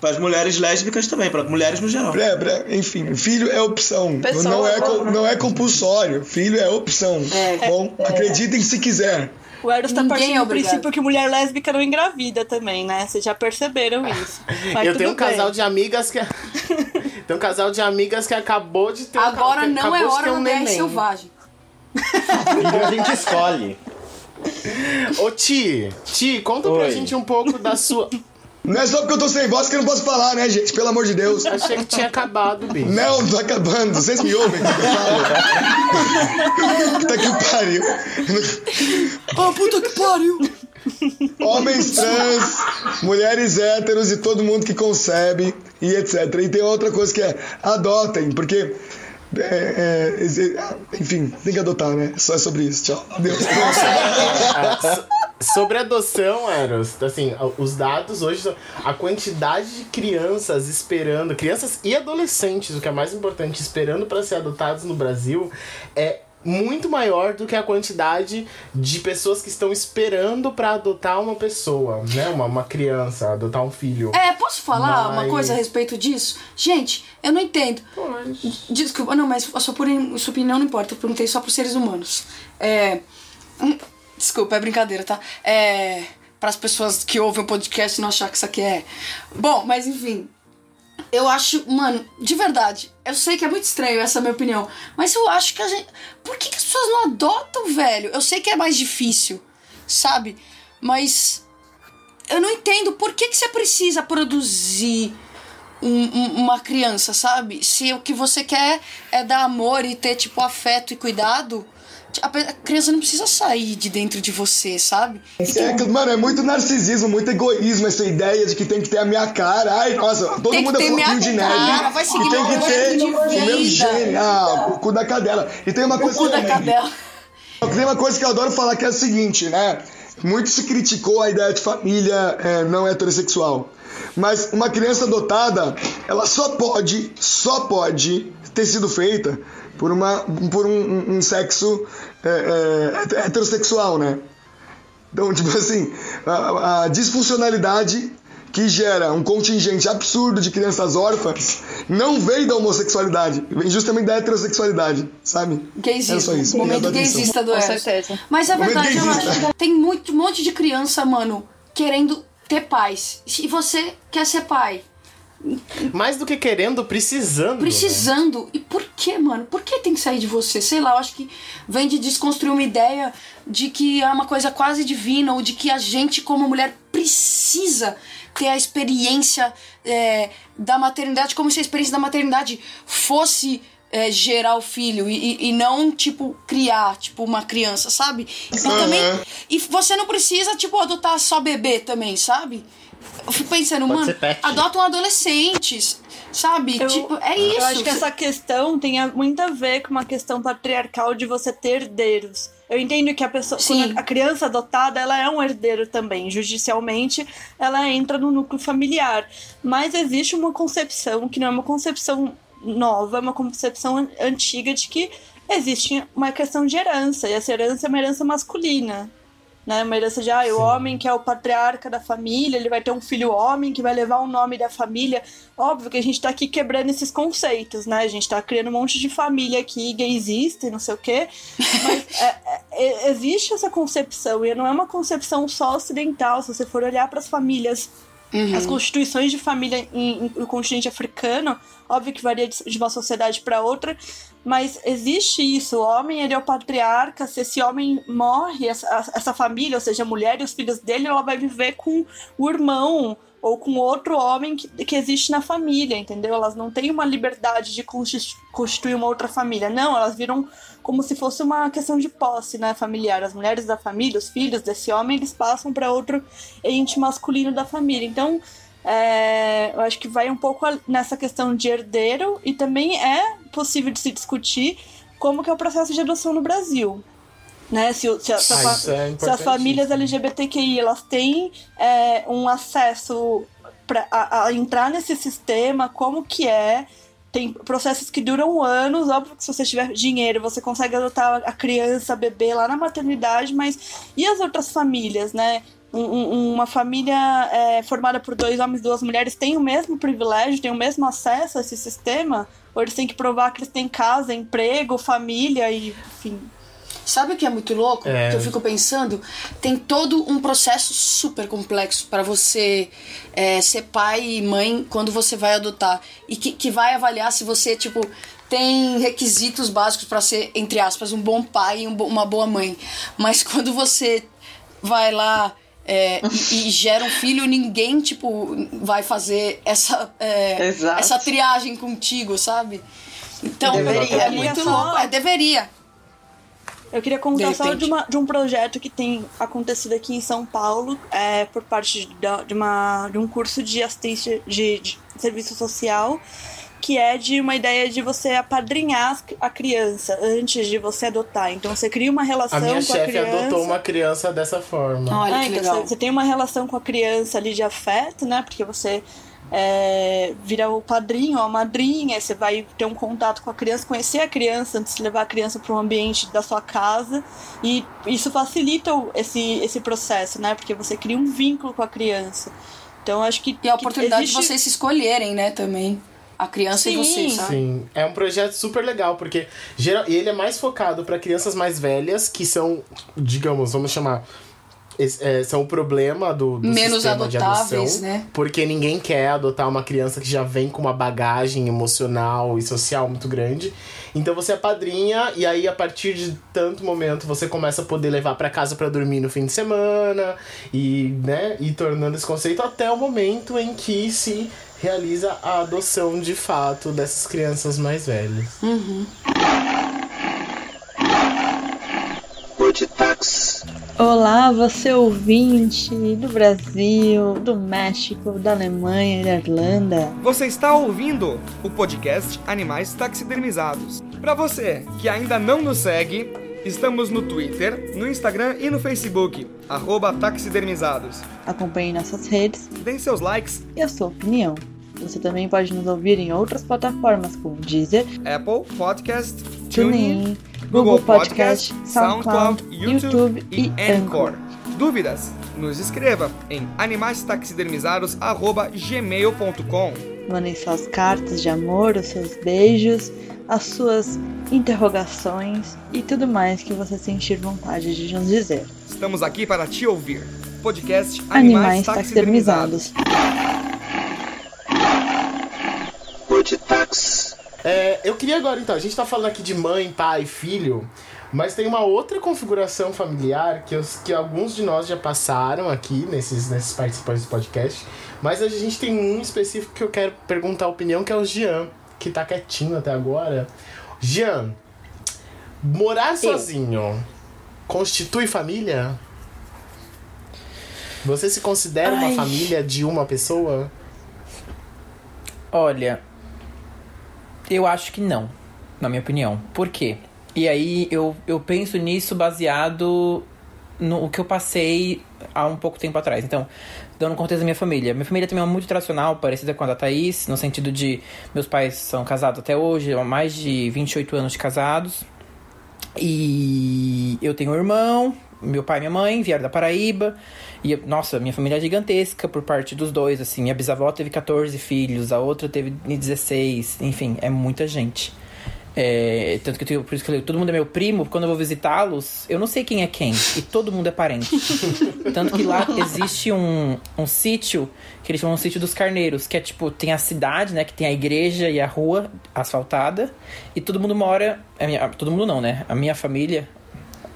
Para as mulheres lésbicas também, para mulheres no geral. É, enfim, filho é opção. Pessoa, não, é, né? não é compulsório. Filho é opção. Bom, acreditem se quiser. O Eros tá partindo é do princípio que mulher lésbica não engravida também, né? Vocês já perceberam isso. [LAUGHS] Mas eu tenho um casal bem. de amigas que. [LAUGHS] tem um casal de amigas que acabou de ter um Agora que não é hora um neném. selvagem. Filho a gente escolhe. Ô Ti, Ti, conta pra Oi. gente um pouco da sua. Não é só porque eu tô sem voz que eu não posso falar, né, gente? Pelo amor de Deus. Achei que tinha acabado, bicho. Não, não tá acabando. Vocês me ouvem falo. Puta [LAUGHS] que pariu. Ah, puta que pariu! Homens trans, mulheres héteros e todo mundo que concebe e etc. E tem outra coisa que é adotem, porque. É, é, enfim, tem que adotar, né? Só é sobre isso. Tchau. Adeus. [LAUGHS] Sobre adoção, Eros, assim, os dados hoje, a quantidade de crianças esperando, crianças e adolescentes, o que é mais importante, esperando para ser adotados no Brasil, é muito maior do que a quantidade de pessoas que estão esperando para adotar uma pessoa, né? Uma, uma criança, adotar um filho. É, posso falar uma Mas- coisa a respeito disso? Gente, eu não entendo. Desculpa, não, mas a sua, sua opinião não importa. Eu perguntei só pros seres humanos. É. hum, Desculpa, é brincadeira, tá? É. Para as pessoas que ouvem o podcast não achar que isso aqui é. Bom, mas enfim. Eu acho, mano, de verdade, eu sei que é muito estranho essa minha opinião, mas eu acho que a gente. Por que, que as pessoas não adotam, velho? Eu sei que é mais difícil, sabe? Mas eu não entendo por que, que você precisa produzir um- um- uma criança, sabe? Se o que você quer é dar amor e ter, tipo, afeto e cuidado, a a criança não precisa sair de dentro de você, sabe? É, que, mano, é muito narcisismo, muito egoísmo essa ideia de que tem que ter a minha cara. Ai, nossa, todo Tem mundo é minha flochinho de neve. cara, vai seguir e tem meu que ter o meu gene. Ah, o cu da cadela. E tem uma O coisa cu da cadela. Tem uma coisa que eu adoro falar que é o seguinte, né? Muito se criticou a ideia de família é, não heterossexual. Mas uma criança adotada, ela só pode, só pode ter sido feita por, uma, por um, um- sexo é, é, heterossexual, né? Então, [LAUGHS] tipo assim, a, a disfuncionalidade que gera um contingente absurdo de crianças órfãs não veio da homossexualidade, vem justamente da heterossexualidade, sabe? Gaysismo. É só isso. O momento gaysista do Com certeza. Mas é Momento verdade, eu gaysista. acho. Tem muito, um monte de criança, mano, querendo ter pais. E você quer ser pai? Mais do que querendo, precisando. né? Precisando. E por que, mano? Por que tem que sair de você? Sei lá, eu acho que vem de desconstruir uma ideia de que é uma coisa quase divina ou de que a gente, como mulher, precisa ter a experiência é, da maternidade, como se a experiência da maternidade fosse. é, gerar o filho e, e- não, tipo, criar, tipo, uma criança, sabe? E também. E você não precisa, tipo, adotar só bebê também, sabe? Eu fico pensando, Pode mano, adotam adolescentes, sabe? Eu- tipo, é isso. Eu acho que essa questão tem muito a ver com uma questão patriarcal de você ter herdeiros. Eu entendo que a pessoa, a criança adotada, ela é um herdeiro também. Judicialmente, ela entra no núcleo familiar. Mas existe uma concepção que não é uma concepção nova, é uma concepção an- antiga de que existe uma questão de herança. E essa herança é uma herança masculina né? Uma herança de, ah, o homem que é o patriarca da família, ele vai ter um filho homem que vai levar o nome da família. Óbvio que a gente tá aqui quebrando esses conceitos, né? A gente tá criando um monte de família aqui, gaysista e não sei o quê. Mas [LAUGHS] é, é, existe essa concepção, e não é uma concepção só ocidental. Se você for olhar para as famílias as constituições de família no continente africano, óbvio que varia de, de uma sociedade para outra, mas existe isso. O homem ele é o patriarca. Se esse homem morre, essa, essa família, ou seja, a mulher e os filhos dele, ela vai viver com o irmão ou com outro homem que, que existe na família, entendeu? Elas não têm uma liberdade de consti- constituir uma outra família. Não, elas viram como se fosse uma questão de posse, né, familiar. As mulheres da família, os filhos desse homem, eles passam para outro ente masculino da família. Então, é, eu acho que vai um pouco nessa questão de herdeiro e também é possível de se discutir como que é o processo de adoção no Brasil. Né? Se, se a- se a Ah, é se as famílias. LGBTQI elas têm é, um acesso para a, a entrar nesse sistema, como que é. Tem processos que duram anos, óbvio que se você tiver dinheiro, você consegue adotar a criança, a bebê lá na maternidade, mas e as outras famílias, né? Um- um- uma família é, formada por dois homens e duas mulheres tem o mesmo privilégio, tem o mesmo acesso a esse sistema? Ou eles têm que provar que eles têm casa, emprego, família e enfim. Sabe o que é muito louco? É. Que eu fico pensando? Tem todo um processo super complexo para você é, ser pai e mãe quando você vai adotar. E que, que vai avaliar se você, tipo, tem requisitos básicos para ser, entre aspas, um bom pai e um uma boa mãe. Mas quando você vai lá. é, e, e gera um filho, ninguém, tipo, vai fazer essa, é, essa triagem contigo, sabe? Então, Deveria. é muito louco. É, deveria. Eu queria contar De só de, uma, de um projeto que tem acontecido aqui em São Paulo, é, por parte de, de, uma, de um curso de assistência de, de serviço social, que é de uma ideia de você apadrinhar a criança antes de você adotar. Então você cria uma relação A minha com a chefe criança. adotou uma criança dessa forma. Olha Ah, que então legal. Você, você tem uma relação com a criança ali de afeto, né? Porque você é, vira o padrinho ou a madrinha, você vai ter um contato com a criança, conhecer a criança antes de levar a criança para um ambiente da sua casa. E isso facilita o- esse, esse processo, né? Porque você cria um vínculo com a criança. Então acho que. E a oportunidade existe- de vocês se escolherem, né, também. A criança e Sim. você, sabe? Sim, é um projeto super legal, porque geral, e ele é mais focado para crianças mais velhas, que são, digamos, vamos chamar, es- é, são o problema do, do Menos sistema de adotáveis, adoção, né? Porque ninguém quer adotar uma criança que já vem com uma bagagem emocional e social muito grande. Então você é padrinha e aí a partir de tanto momento você começa a poder levar para casa para dormir no fim de semana e, né, e tornando esse conceito até o momento em que se realiza a adoção de fato dessas crianças mais velhas. Olá, você ouvinte do Brasil, do México, da Alemanha e da Irlanda. Você está ouvindo o podcast Animais Taxidermizados. Para você que ainda não nos segue, estamos no Twitter, no Instagram e no Facebook, arroba taxidermizados. Acompanhe nossas redes Deem seus likes, e a sua opinião. Você também pode nos ouvir em outras plataformas como Deezer, Apple Podcast, TuneIn, Google Podcast, SoundCloud, YouTube e Anchor. Dúvidas? Nos escreva em animaistaxidermizados.gmail.com Mandem suas cartas de amor, os seus beijos, as suas interrogações e tudo mais que você sentir vontade de nos dizer. Estamos aqui para te ouvir. Podcast Animais, Animais Taxidermizados. É, eu queria agora então, a gente tá falando aqui de mãe, pai, filho, mas tem uma outra configuração familiar que, os, que alguns de nós já passaram aqui nesses, nesses participantes do podcast, mas a gente tem um específico que eu quero perguntar a opinião, que é o Jean, que tá quietinho até agora. Jean, morar sozinho constitui família? Você se considera Ai. uma família de uma pessoa? Olha, eu acho que não, na minha opinião. Por quê? E aí eu, eu penso nisso baseado no que eu passei há um pouco tempo atrás. Então, dando contexto da minha família. Minha família também é muito tradicional, parecida com a da Thaís, no sentido de meus pais são casados até hoje, há mais de 28 anos de casados. E eu tenho um irmão, meu pai e minha mãe vieram da Paraíba. E, nossa, minha família é gigantesca por parte dos dois, assim. Minha bisavó teve 14 filhos, a outra teve 16. Enfim, é muita gente. É, tanto que eu tenho, por isso que eu, todo mundo é meu primo, quando eu vou visitá-los, eu não sei quem é quem. E todo mundo é parente. [LAUGHS] tanto que lá existe um, um sítio, que eles chamam de sítio dos carneiros, que é tipo, tem a cidade, né? Que tem a igreja e a rua asfaltada. E todo mundo mora. Minha, todo mundo não, né? A minha família,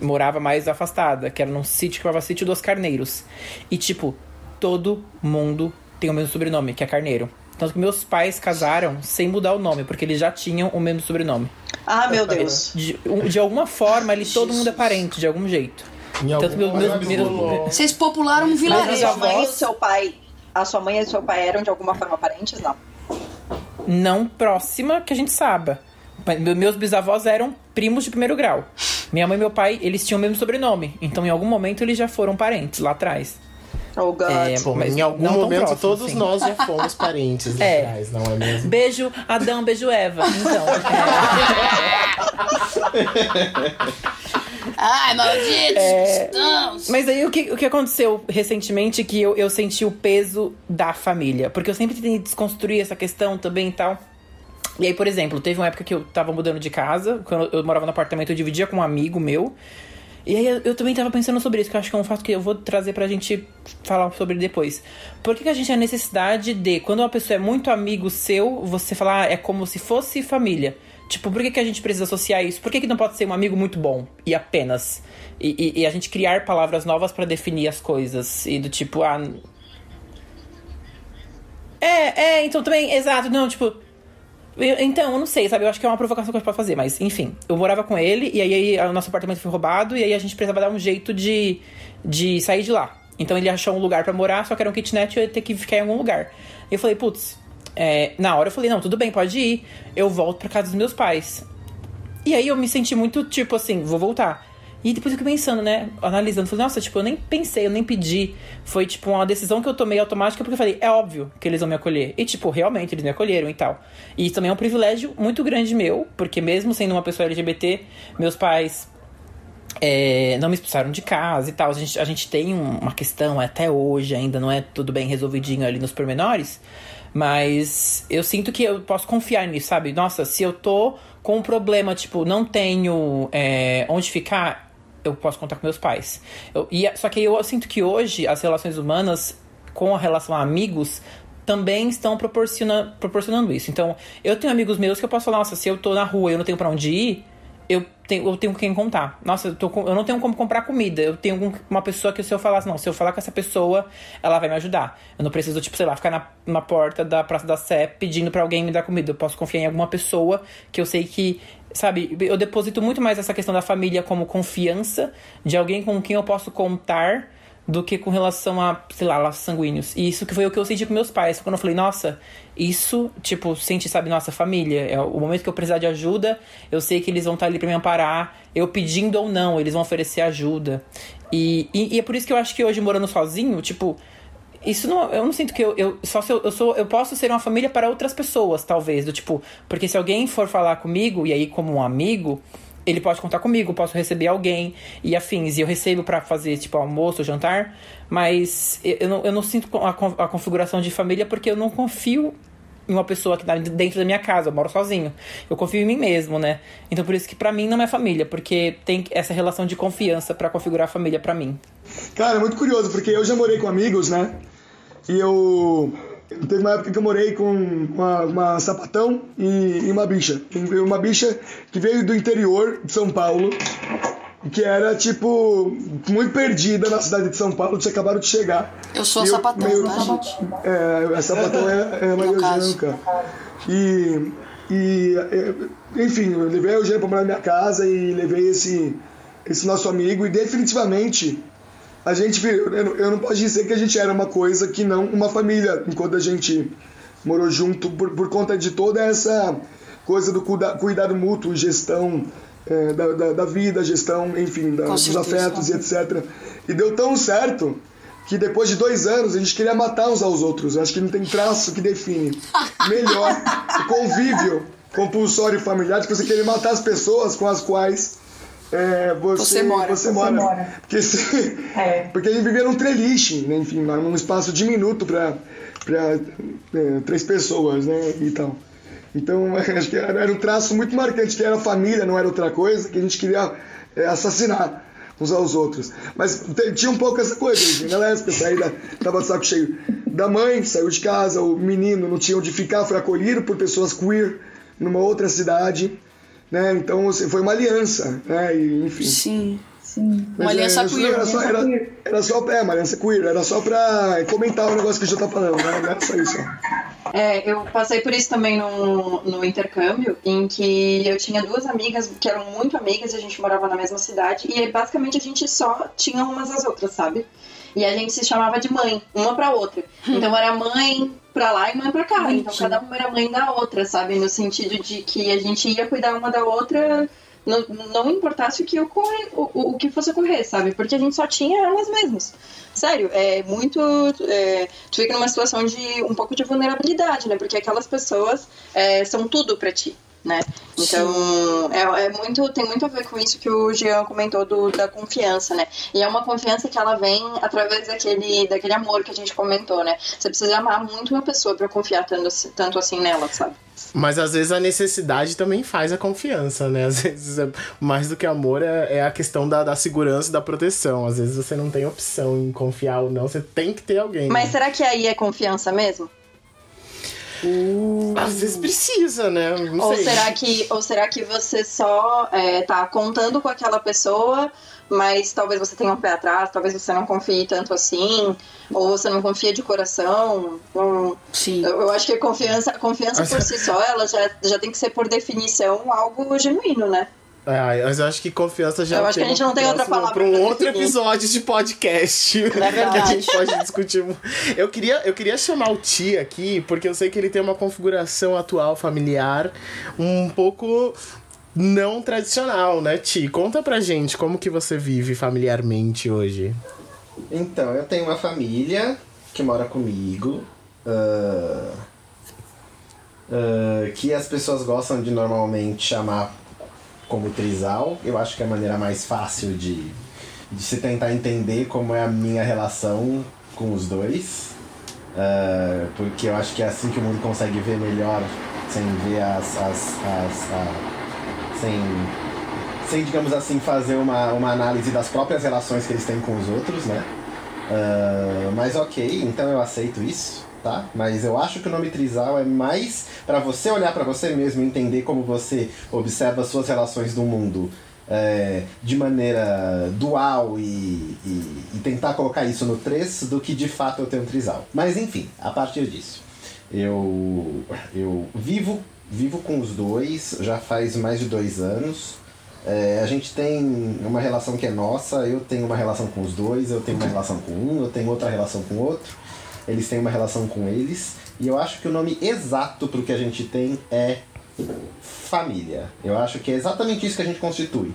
morava mais afastada, que era num sítio que chamava Sítio dos Carneiros. E, tipo, todo mundo tem o mesmo sobrenome, que é Carneiro. Tanto que meus pais casaram sem mudar o nome, porque eles já tinham o mesmo sobrenome. Ah, meu Deus. De, de alguma forma, ali todo mundo é parente, de algum jeito. Em Tanto meus, meus, meus, Vocês popularam um vilarejo. Mas a sua mãe e o seu pai, a sua mãe e o seu pai eram de alguma forma parentes, não? Não próxima que a gente saiba. Meus bisavós eram primos de primeiro grau. Minha mãe e meu pai, eles tinham o mesmo sobrenome. Então, em algum momento, eles já foram parentes lá atrás. Oh, God. É, mas em algum momento, próximo, todos assim. nós já fomos parentes [LAUGHS] lá é. atrás, não é mesmo? Beijo Adão, beijo Eva. Então. É... [LAUGHS] Ai, malditos é... Mas aí o que, o que aconteceu recentemente que eu, eu senti o peso da família. Porque eu sempre tentei desconstruir essa questão também e tal. E aí, por exemplo, teve uma época que eu tava mudando de casa, quando eu morava no apartamento, eu dividia com um amigo meu. E aí eu, também tava pensando sobre isso, que eu acho que é um fato que eu vou trazer pra gente falar sobre depois. Por que, que a gente tem a necessidade de, quando uma pessoa é muito amigo seu, você falar, ah, é como se fosse família? Tipo, por que, que a gente precisa associar isso? Por que, que não pode ser um amigo muito bom e apenas? E, e, e a gente criar palavras novas para definir as coisas. E do tipo, ah. É, é, então também, exato, não, tipo, eu, então, eu não sei, sabe? Eu acho que é uma provocação que a gente pode fazer, mas enfim. Eu morava com ele e aí o nosso apartamento foi roubado e aí a gente precisava dar um jeito de, de sair de lá. Então ele achou um lugar para morar, só que era um kitnet e eu ia ter que ficar em algum lugar. Eu falei, putz, é, na hora eu falei, não, tudo bem, pode ir. Eu volto pra casa dos meus pais. E aí eu me senti muito tipo assim, vou voltar. E depois eu fiquei pensando, né? Analisando. Falei, nossa, tipo, eu nem pensei, eu nem pedi. Foi, tipo, uma decisão que eu tomei automática porque eu falei, é óbvio que eles vão me acolher. E, tipo, realmente, eles me acolheram e tal. E também é um privilégio muito grande meu, porque mesmo sendo uma pessoa LGBT, meus pais é, não me expulsaram de casa e tal. A gente, a gente tem uma questão até hoje, ainda não é tudo bem resolvidinho ali nos pormenores. Mas eu sinto que eu posso confiar nisso, sabe? Nossa, se eu tô com um problema, tipo, não tenho é, onde ficar, eu posso contar com meus pais. Eu, e, só que eu, eu sinto que hoje as relações humanas, com a relação a amigos, também estão proporciona, proporcionando isso. Então, eu tenho amigos meus que eu posso falar, nossa, se eu tô na rua e eu não tenho para onde ir, eu tenho, eu tenho quem contar. Nossa, eu, tô com, eu não tenho como comprar comida. Eu tenho uma pessoa que se eu falar, não, se eu falar com essa pessoa, ela vai me ajudar. Eu não preciso, tipo, sei lá, ficar na, na porta da Praça da Sé pedindo para alguém me dar comida. Eu posso confiar em alguma pessoa que eu sei que sabe, eu deposito muito mais essa questão da família como confiança de alguém com quem eu posso contar do que com relação a, sei lá, laços sanguíneos. E isso que foi o que eu senti com meus pais. Quando eu falei, nossa, isso, tipo, sente, sabe, nossa família. É o momento que eu precisar de ajuda, eu sei que eles vão estar ali pra me amparar. Eu pedindo ou não, eles vão oferecer ajuda. E, e, e é por isso que eu acho que hoje, morando sozinho, tipo, isso não. Eu não sinto que eu. eu só eu, eu sou. Eu posso ser uma família para outras pessoas, talvez. Do tipo. Porque se alguém for falar comigo, e aí como um amigo, ele pode contar comigo, posso receber alguém e afins. E eu recebo para fazer, tipo, almoço, jantar, mas eu não, eu não sinto a, a configuração de família porque eu não confio em uma pessoa que tá dentro da minha casa, eu moro sozinho. Eu confio em mim mesmo, né? Então por isso que para mim não é família, porque tem essa relação de confiança para configurar a família para mim. Cara, é muito curioso, porque eu já morei com amigos, né? E eu Teve uma época que eu morei com uma, uma sapatão e, e, uma bicha. Uma bicha que veio do interior de São Paulo, que era, tipo, muito perdida na cidade de São Paulo, tinha acabado de chegar. Eu sou a sapatão, meio, tá, gente? É, a sapatão é, é a Maria Eugênia, E, e, enfim, eu levei a Eugênia pra morar na minha casa e levei esse, esse nosso amigo e definitivamente a gente, eu não posso dizer que a gente era uma coisa que não uma família, enquanto a gente morou junto, por, por conta de toda essa coisa do cuida, cuidado mútuo, gestão é, da, da, da, vida, gestão, enfim, da, dos afetos e etc. E deu tão certo que depois de dois anos a gente queria matar uns aos outros. Acho que não tem traço que define melhor o convívio compulsório e familiar de que você querer matar as pessoas com as quais é, você, você, mora. Você, mora. mora. Porque, se, [LAUGHS] é. porque a gente vivia num treliche, né? enfim, num espaço diminuto para é, três pessoas, né? E tal. Então, [LAUGHS] acho que era, era, um traço muito marcante, que era família, não era outra coisa, que a gente queria é, assassinar uns aos outros. Mas tinha um pouco essa coisa, tinha lésbica, sair da, tava de saco cheio da mãe, saiu de casa, o menino não tinha onde ficar, foi acolhido por pessoas queer numa outra cidade. Né? Então assim, foi uma aliança, né? E, enfim. Sim. Sim. Uma aliança é, queer. Era só, era, era só, é, uma aliança queer, era só pra comentar o negócio que a gente tá falando, né? Não era só isso. É, eu passei por isso também no, no intercâmbio, em que eu tinha duas amigas que eram muito amigas e a gente morava na mesma cidade, e aí, basicamente a gente só tinha umas às outras, sabe? E a gente se chamava de mãe, uma pra outra. Então era mãe pra lá e mãe pra cá. Então cada uma era mãe da outra, sabe? No sentido de que a gente ia cuidar uma da outra não, não importasse o que, ocorre, o, o que fosse ocorrer, sabe? Porque a gente só tinha elas mesmas. Sério, é muito. É, tu fica numa situação de um pouco de vulnerabilidade, né? Porque aquelas pessoas é, são tudo para ti né? Então, é, é, muito, tem muito a ver com isso que o Jean comentou do, da confiança, né? E é uma confiança que ela vem através daquele, daquele amor que a gente comentou, né? Você precisa amar muito uma pessoa para confiar tanto, tanto assim nela, sabe? Mas às vezes a necessidade também faz a confiança, né? [LAUGHS] Às vezes, é, mais do que amor, é, é a questão da, da segurança e da proteção. Às vezes você não tem opção em confiar ou não, você tem que ter alguém. Mas né? será que aí é confiança mesmo? Uh. Às vezes precisa, né? Não ou sei. será que ou será que você só é, tá contando com aquela pessoa, mas talvez você tenha um pé atrás, talvez você não confie tanto assim, ou você não confia de coração. Um, Sim. Eu, eu, acho que a confiança, confiança por si só, ela já, já tem que ser por definição algo genuíno, né? É, mas eu acho que confiança já Eu acho que a gente não tem outra palavra. Para um outro episódio de podcast. É [LAUGHS] que a gente pode discutir. Eu queria, eu queria chamar o Ti aqui, porque eu sei que ele tem uma configuração atual familiar um pouco não tradicional, né, Ti? Conta pra gente como que você vive familiarmente hoje. Então, eu tenho uma família que mora comigo. Uh, uh, que as pessoas gostam de normalmente chamar como trisal. Eu acho que é a maneira mais fácil de, de se tentar entender como é a minha relação com os dois. Uh, porque eu acho que é assim que o mundo consegue ver melhor, sem ver as. as, as a, sem, sem, digamos assim, fazer uma, uma análise das próprias relações que eles têm com os outros, né? Uh, mas ok, então eu aceito isso tá? Mas eu acho que o nome trisal é mais para você olhar para você mesmo e entender como você observa suas relações no mundo é, de maneira dual e, e, e, tentar colocar isso no três do que de fato eu tenho trisal. Mas enfim, a partir disso, eu, eu vivo, vivo com os dois já faz mais de dois anos. É, a gente tem uma relação que é nossa, eu tenho uma relação com os dois, eu tenho uma relação com um, eu tenho outra relação com outro eles têm uma relação com eles. E eu acho que o nome exato para o que a gente tem é família. Eu acho que é exatamente isso que a gente constitui.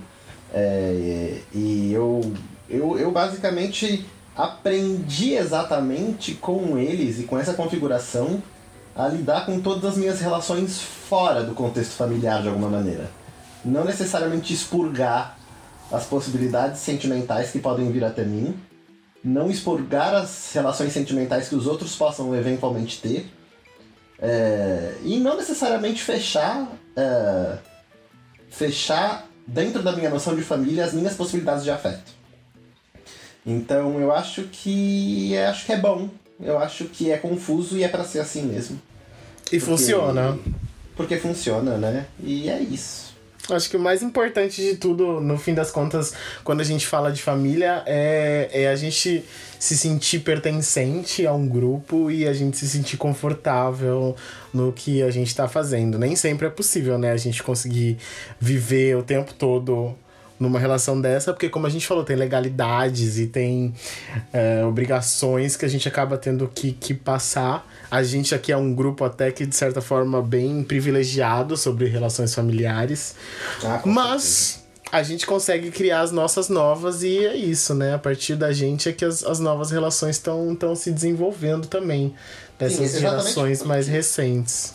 É, e eu, eu, eu basicamente aprendi exatamente com eles e com essa configuração a lidar com todas as minhas relações fora do contexto familiar de alguma maneira. não necessariamente expurgar as possibilidades sentimentais que podem vir até mim, não expurgar as relações sentimentais que os outros possam eventualmente ter, é, e não necessariamente fechar, é, fechar dentro da minha noção de família as minhas possibilidades de afeto. Então eu acho que acho que é bom, eu acho que é confuso e é para ser assim mesmo. E porque, funciona. Porque funciona, né? E é isso. Acho que o mais importante de tudo, no fim das contas, quando a gente fala de família, é, é a gente se sentir pertencente a um grupo e a gente se sentir confortável no que a gente está fazendo. Nem sempre é possível, né? A gente conseguir viver o tempo todo numa relação dessa, porque como a gente falou, tem legalidades e tem é, obrigações que a gente acaba tendo que, que passar. A gente aqui é um grupo até que, de certa forma, bem privilegiado sobre relações familiares. Ah, mas certeza. a gente consegue criar as nossas novas e é isso, né? A partir da gente é que as, as novas relações estão se desenvolvendo também. Dessas Sim, gerações porque... mais recentes.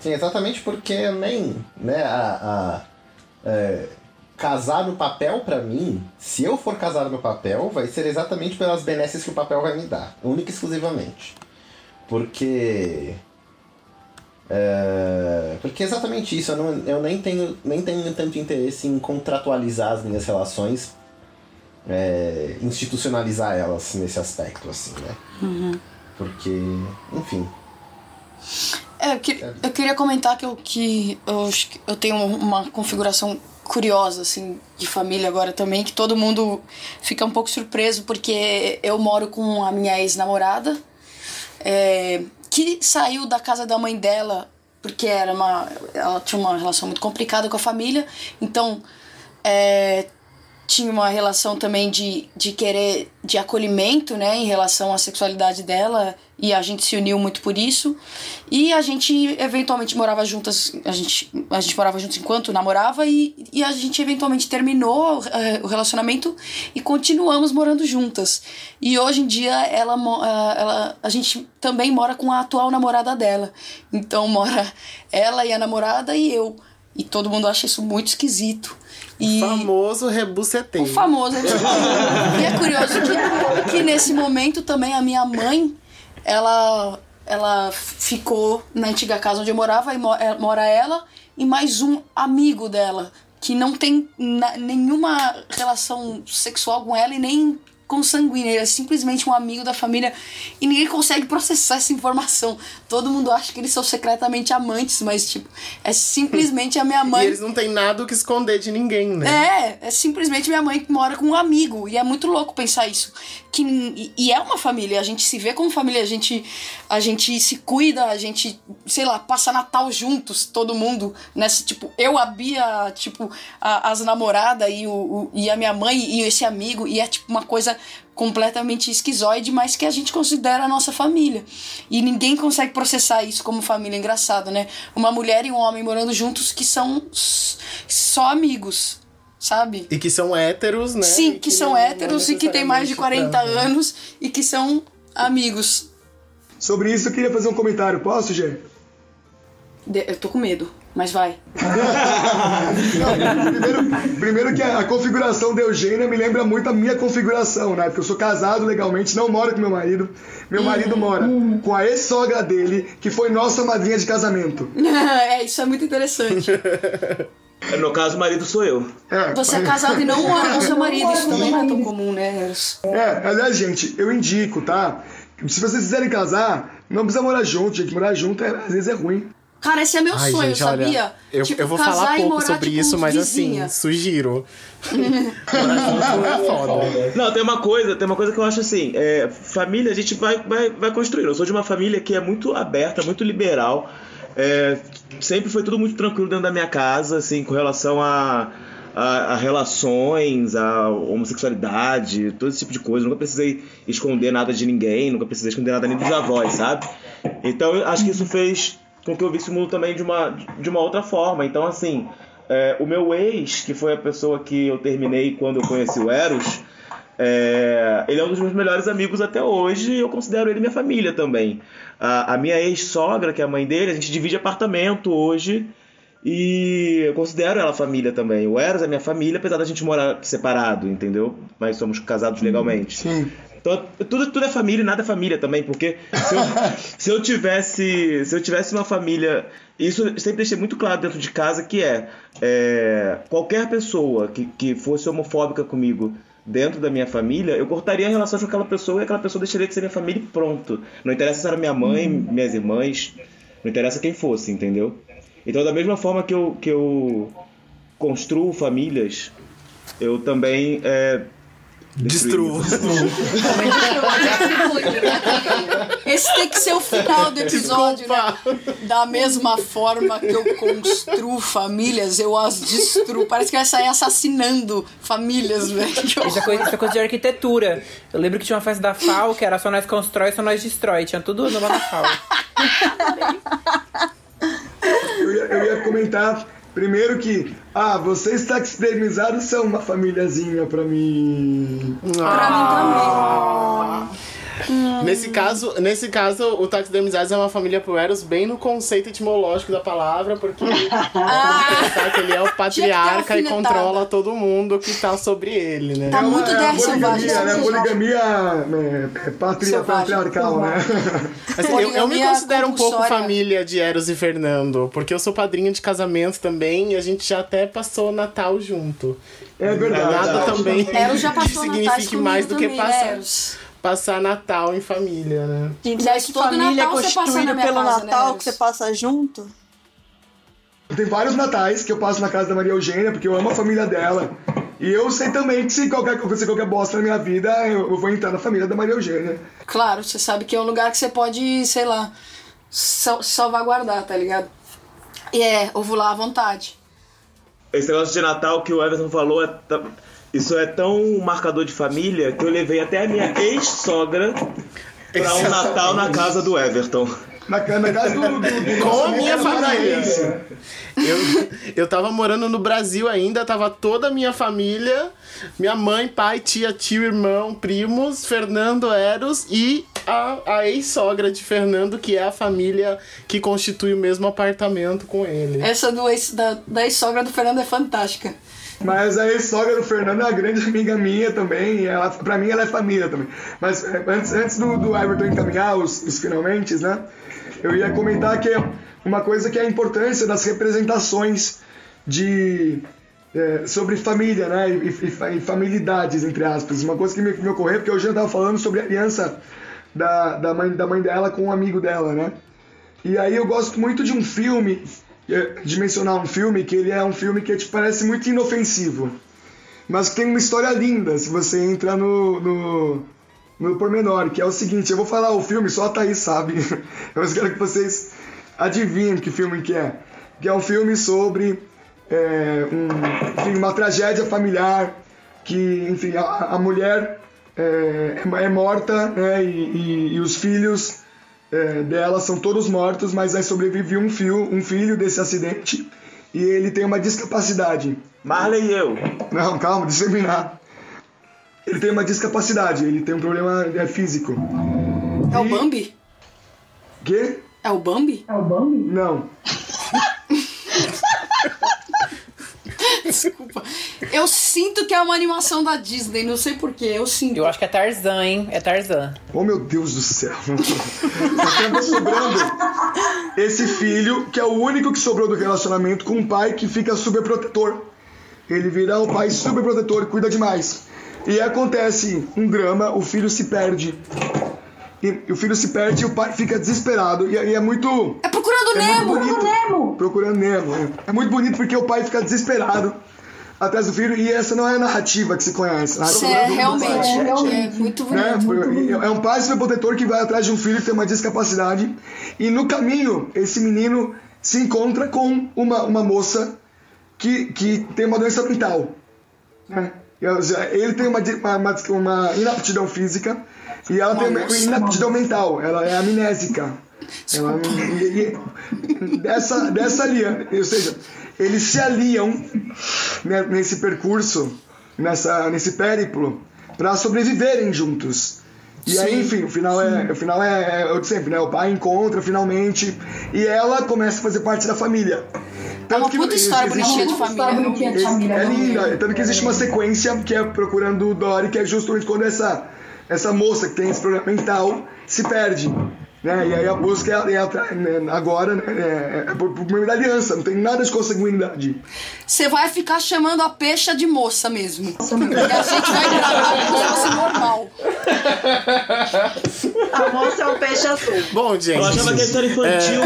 Sim, exatamente porque nem né, a, a é casar no papel para mim, se eu for casar no papel, vai ser exatamente pelas benesses que o papel vai me dar, única e exclusivamente. Porque é, porque é exatamente isso, eu, não, eu nem, tenho, nem tenho tanto interesse em contratualizar as minhas relações, é, institucionalizar elas nesse aspecto, assim, né? Uhum. Porque, enfim. É, eu, que, eu queria comentar que eu, que eu, eu tenho uma configuração curiosa, assim, de família agora também, que todo mundo fica um pouco surpreso, porque eu moro com a minha ex-namorada, é, que saiu da casa da mãe dela, porque era uma, ela tinha uma relação muito complicada com a família, então é, tinha uma relação também de, de querer de acolhimento, né, em relação à sexualidade dela, e a gente se uniu muito por isso. E a gente eventualmente morava juntas, a gente, a gente morava juntos enquanto namorava e, e a gente eventualmente terminou uh, o relacionamento e continuamos morando juntas. E hoje em dia ela, uh, ela a gente também mora com a atual namorada dela. Então mora ela e a namorada e eu. E todo mundo acha isso muito esquisito. E... O famoso rebuceteio. O famoso rebuceteio. [LAUGHS] e é curioso que, que nesse momento também a minha mãe, ela, ela ficou na antiga casa onde eu morava, e é, mora ela e mais um amigo dela, que não tem nenhuma relação sexual com ela e nem consanguíneo, ele é simplesmente um amigo da família e ninguém consegue processar essa informação. Todo mundo acha que eles são secretamente amantes, mas tipo, é simplesmente a minha [LAUGHS] mãe. E eles não têm nada o que esconder de ninguém, né? É, é simplesmente minha mãe que mora com um amigo e é muito louco pensar isso. Que e, e é uma família, a gente se vê como família, a gente a gente se cuida, a gente, sei lá, passa Natal juntos, todo mundo nessa tipo, eu a Bia, tipo, a, as namoradas e o, o e a minha mãe e esse amigo e é tipo uma coisa completamente esquizoide, mas que a gente considera a nossa família. E ninguém consegue processar isso como família. Engraçado, né? Uma mulher e um homem morando juntos que são só amigos. Sabe? E que são héteros, né? Sim, que, que são não, héteros não e que têm mais de 40 anos e que são amigos. Sobre isso eu queria fazer um comentário. Posso, Gê? Eu tô com medo mas vai. primeiro, primeiro, que a, a, configuração da Eugênia me lembra muito a minha configuração, né? Porque eu sou casado legalmente, não moro com meu marido. Meu marido mora com a ex-sogra dele, que foi nossa madrinha de casamento. [LAUGHS] é, isso é muito interessante. No caso, o marido sou eu. É, Você é casado e não mora com seu marido, isso também não é tão comum, né? É, aliás, gente, eu indico, tá? Se vocês quiserem casar, não precisa morar junto, gente. Morar junto é, às vezes é ruim. Cara, esse é meu Ai, sonho, gente, sabia? Olha, eu, tipo, eu vou falar pouco morar, sobre tipo, isso, mas assim, vizinha. assim, sugiro. é [LAUGHS] Não, tem uma coisa, tem uma coisa que eu acho assim, é, família a gente vai, vai, vai construir. Eu sou de uma família que é muito aberta, muito liberal. É, sempre foi tudo muito tranquilo dentro da minha casa, assim, com relação a, a, a, relações, a homossexualidade, todo esse tipo de coisa. nunca precisei esconder nada de ninguém, nunca precisei esconder nada nem dos avós, sabe? Então eu acho que isso fez com que eu visse o mundo também de uma, de uma outra forma. Então, assim, é, o meu ex, que foi a pessoa que eu terminei quando eu conheci o Eros, é, ele é um dos meus melhores amigos até hoje e eu considero ele minha família também. A, a minha ex-sogra, que é a mãe dele, a gente divide apartamento hoje E eu considero ela família também. O Eros é minha família, apesar da gente morar separado, entendeu? Mas somos casados legalmente. Sim. Então, tudo, tudo é família e nada é família também, porque se eu, [LAUGHS] se eu tivesse se eu tivesse uma família, isso eu sempre deixei muito claro dentro de casa que é, é qualquer pessoa que, que fosse homofóbica comigo dentro da minha família, eu cortaria a relação com aquela pessoa e aquela pessoa deixaria de ser minha família e pronto. Não interessa se era minha mãe, minhas irmãs, não interessa quem fosse, entendeu? Então, da mesma forma que eu, que eu construo famílias, eu também é, Destruo. [LAUGHS] Esse tem que ser o final do episódio, né? Da mesma forma que eu construo famílias, eu as destruo. Parece que vai sair assassinando famílias, velho. Isso é, coisa, isso é coisa de arquitetura. Eu lembro que tinha uma festa da FAO que era só nós constrói, só nós destrói. Tinha tudo no da FAO. Eu ia, eu ia comentar primeiro que, ah, vocês taxidermizados são uma famíliazinha pra mim. Pra mim também. Nesse caso, nesse caso, o taxidermizados é uma família pro Eros bem no conceito etimológico da palavra, porque [LAUGHS] ah, que ele é o patriarca e controla todo mundo que tá sobre ele, né? Tá muito é, poligamia, selvagem. né? Poligamia é, patria, patriarcal, né? [LAUGHS] Assim, eu, eu me considero um pouco família de Eros e Fernando, porque eu sou padrinho de casamento também e a gente já até passou Natal junto. É verdade. Nada também Eros já passou que signifique comigo mais do que também, né, passar, Eros? Passar Natal em família, né? Gente, será que todo família é Natal você passa na constituído minha pelo casa, né, Natal Eros? que você passa junto? Tem vários natais que eu passo na casa da Maria Eugênia, porque eu amo a família dela. E eu sei também que se qualquer, acontecer qualquer bosta na minha vida, eu, vou entrar na família da Maria Eugênia. Claro, você sabe que é um lugar que você pode, sei lá, sal- salvaguardar, tá ligado? E é, eu vou lá à vontade. Esse negócio de Natal que o Everton falou, é isso é tão marcador de família que eu levei até a minha ex-sogra pra um Natal na casa do Everton. Na, na casa do, do, do Com a minha família. paraense. Eu, eu tava morando no Brasil ainda, tava toda a minha família, minha mãe, pai, tia, tio, irmão, primos, Fernando Eros e a, a ex-sogra de Fernando, que é a família que constitui o mesmo apartamento com ele. Essa do ex, da, da ex-sogra do Fernando é fantástica. Mas a ex-sogra do Fernando é uma grande amiga minha também. Ela, pra mim, ela é família também. Mas é, antes, antes do, do Everton encaminhar os, os finalmente, né? Eu ia comentar que uma coisa que é a importância das representações de é, sobre família, né? E, e, e familiaridades, entre aspas. Uma coisa que me, me ocorreu, porque hoje eu tava falando sobre a aliança da, da, mãe, da mãe dela com um amigo dela, né? E aí eu gosto muito de um filme, de mencionar um filme que ele é um filme que te parece muito inofensivo, mas que tem uma história linda se você entra no, no, no pormenor, que é o seguinte, eu vou falar o filme, só a Thaís sabe, [LAUGHS] mas quero que vocês adivinhem que filme que é. Que é um filme sobre eh, um, enfim, uma tragédia familiar, que enfim, a, a mulher eh, é morta né, e, e- e os filhos é, dela são todos mortos, mas aí sobrevive um, fio, um filho desse acidente e ele tem uma discapacidade. Marley e eu. Não, calma, deixa eu terminar. Ele tem uma discapacidade, ele tem um problema é, físico. É o Bambi? Quê? É o Bambi? Não. [LAUGHS] Desculpa. Eu sinto que é uma animação da Disney, não sei porquê, eu sinto. Eu acho que é Tarzan, hein? É Tarzan. Oh meu Deus do céu. [LAUGHS] Acaba sobrando esse filho, que é o único que sobrou do relacionamento com um pai que fica super protetor. Ele vira um pai super protetor e cuida demais. E acontece um drama, o filho se perde. E, o filho se perde e o pai fica desesperado. E, e é muito. É procurando É Nemo! muito bonito. Procurando Nemo. é. É muito bonito porque o pai fica desesperado atrás do filho. E essa não é a narrativa que se conhece. A Isso é realmente, é muito Né? bonito. É um pai superprotetor que vai atrás de um filho que tem uma discapacidade e no caminho esse menino se encontra com uma, uma moça que, que tem uma doença mental. Né? Ele tem uma, uma, uma, inaptidão física e ela tem uma inaptidão mental, ela é amnésica. Ela, dessa, [LAUGHS] dessa aliança, ou seja, eles se aliam né, nesse percurso, nessa, nesse périplo, para sobreviverem juntos. E aí, enfim, o final é, o final é, é o de sempre, né? O pai encontra finalmente e ela começa a fazer parte da família. é uma puta história bonitinha de família. É linda. Tanto que existe uma sequência que é Procurando Dory, que é justamente quando essa, essa moça que tem esse problema mental se perde. Né? E aí a busca é, é, né, agora né, é, é por, por uma aliança, não tem nada de consanguinidade. Você vai ficar chamando a peixa de moça mesmo. Porque a gente vai gravar como se fosse normal. A moça é um peixe azul. Bom, gente. Eu achava que a história infantil.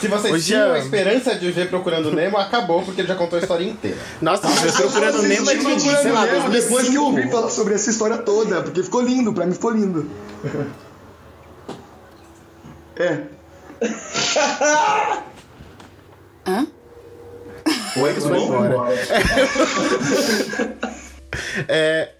Se vocês Hoje tinham é- a esperança de ver Procurando Nemo, acabou porque ele já contou a história inteira. Nossa, você procurando Nemo é de, sei lá, depois que eu ouvi 2005. falar sobre essa história toda, porque ficou lindo, pra mim ficou lindo. É. [LAUGHS] Hã? O Ex foi embora. [LAUGHS] É,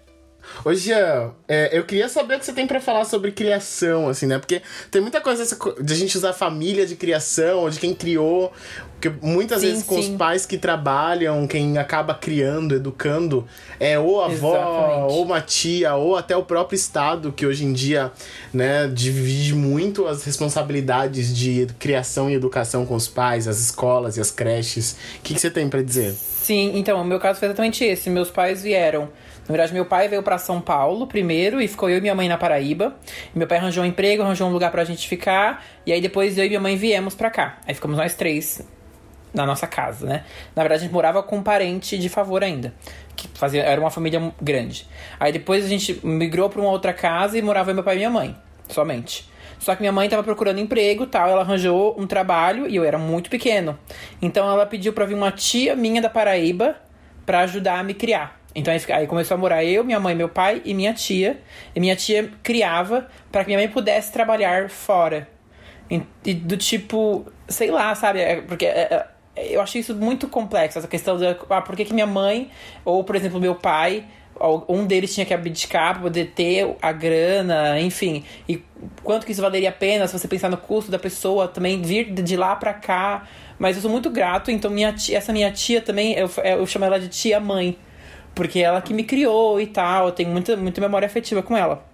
Ô, Jean, é, eu queria saber o que você tem pra falar sobre criação, assim, né? Porque tem muita coisa de a gente usar família de criação, ou de quem criou. Porque muitas Sim, vezes com os sim. pais que trabalham, quem acaba criando, educando, é ou a avó, Exatamente. ou uma tia, ou até o próprio Estado, que hoje em dia, né, divide muito as responsabilidades de criação e educação com os pais, as escolas e as creches. O que, que você tem pra dizer? Sim, então, o meu caso foi exatamente esse. Meus pais vieram. Na verdade, meu pai veio pra São Paulo primeiro e ficou eu e minha mãe na Paraíba. Meu pai arranjou um emprego, arranjou um lugar pra gente ficar. E aí depois eu e minha mãe viemos pra cá. Aí ficamos nós três na nossa casa, né? Na verdade, a gente morava com um parente de favor ainda. Que fazia, era uma família grande. Aí depois a gente migrou pra uma outra casa e morava meu pai e minha mãe, somente. Só que minha mãe tava procurando emprego tal, ela arranjou um trabalho e eu era muito pequeno. Então ela pediu pra vir uma tia minha da Paraíba pra ajudar a me criar. Então aí, aí começou a morar eu, minha mãe, meu pai e minha tia. E minha tia criava pra que minha mãe pudesse trabalhar fora. E, do tipo, sei lá, sabe? É, porque é, é, eu achei isso muito complexo, essa questão da. Ah, por que, que minha mãe, ou por exemplo, meu pai, um deles tinha que abdicar pra poder ter a grana, enfim. E quanto que isso valeria a pena se você pensar no custo da pessoa também vir de de lá pra cá. Mas eu sou muito grato, então minha tia, essa minha tia também, eu, eu chamo ela de tia mãe. Porque ela que me criou e tal, eu tenho muita, muita memória afetiva com ela.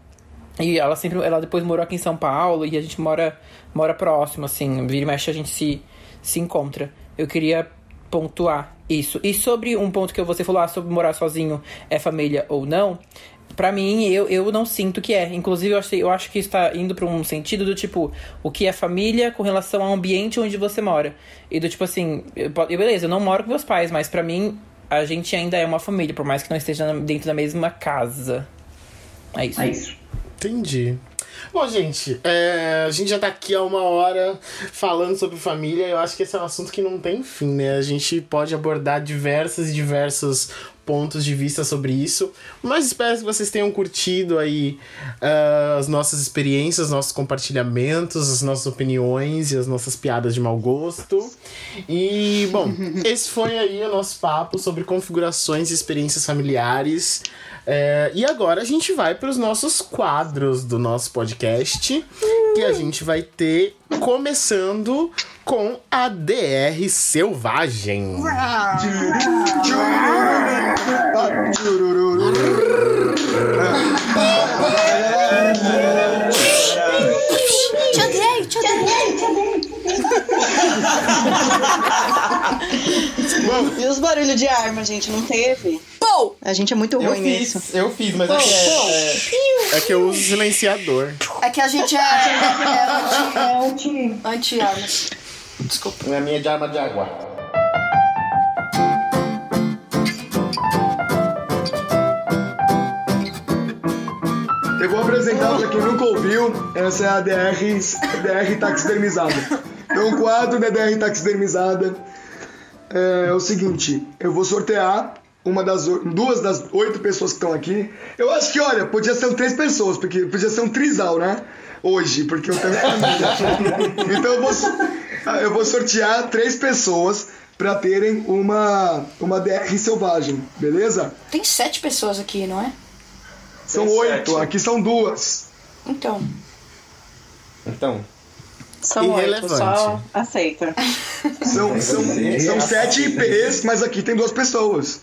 E ela sempre, ela depois morou aqui em São Paulo e a gente mora, mora próximo, assim, vira e mexe a gente se, se encontra. Eu queria pontuar isso. E sobre um ponto que você falou, ah, sobre morar sozinho é família ou não, pra mim, eu, eu não sinto que é. Inclusive, eu, achei, eu acho que está indo pra um sentido do tipo, o que é família com relação ao ambiente onde você mora. E do tipo assim, eu, beleza, eu não moro com meus pais, mas pra mim, a gente ainda é uma família, por mais que não esteja dentro da mesma casa. É isso. É isso. Entendi. Bom, gente, é, a gente já tá aqui há uma hora falando sobre família. Eu acho que esse é um assunto que não tem fim, né? A gente pode abordar diversos e diversos pontos de vista sobre isso. Mas espero que vocês tenham curtido aí ah, as nossas experiências, os nossos compartilhamentos, as nossas opiniões e as nossas piadas de mau gosto. E, bom, [LAUGHS] esse foi aí o nosso papo sobre configurações e experiências familiares. É, e agora a gente vai para os nossos quadros do nosso podcast, que a gente vai ter começando com a DR Selvagem. E os barulhos de arma, gente, não teve? Pou! A gente é muito Eu ruim nisso. fiz, eu fiz, mas é que é, é, É que eu uso silenciador. É que a gente é, é anti, anti-armas. Desculpa. a minha é de arma de água. Apresentar pra quem nunca ouviu, essa é a DR, DR taxidermizada. Então o quadro da DR taxidermizada é, o seguinte, eu vou sortear uma das duas das oito pessoas que estão aqui. Eu acho que, olha, podia ser três pessoas, porque podia ser um trisal, né? Hoje, porque eu tenho família. [LAUGHS] Então eu vou, eu vou sortear três pessoas pra terem uma, uma DR selvagem, beleza? Tem sete pessoas aqui, não é? São oito, aqui são duas. Então. Então, São oito, só aceita. [LAUGHS] São, são, são sete IPs, mas aqui tem duas pessoas.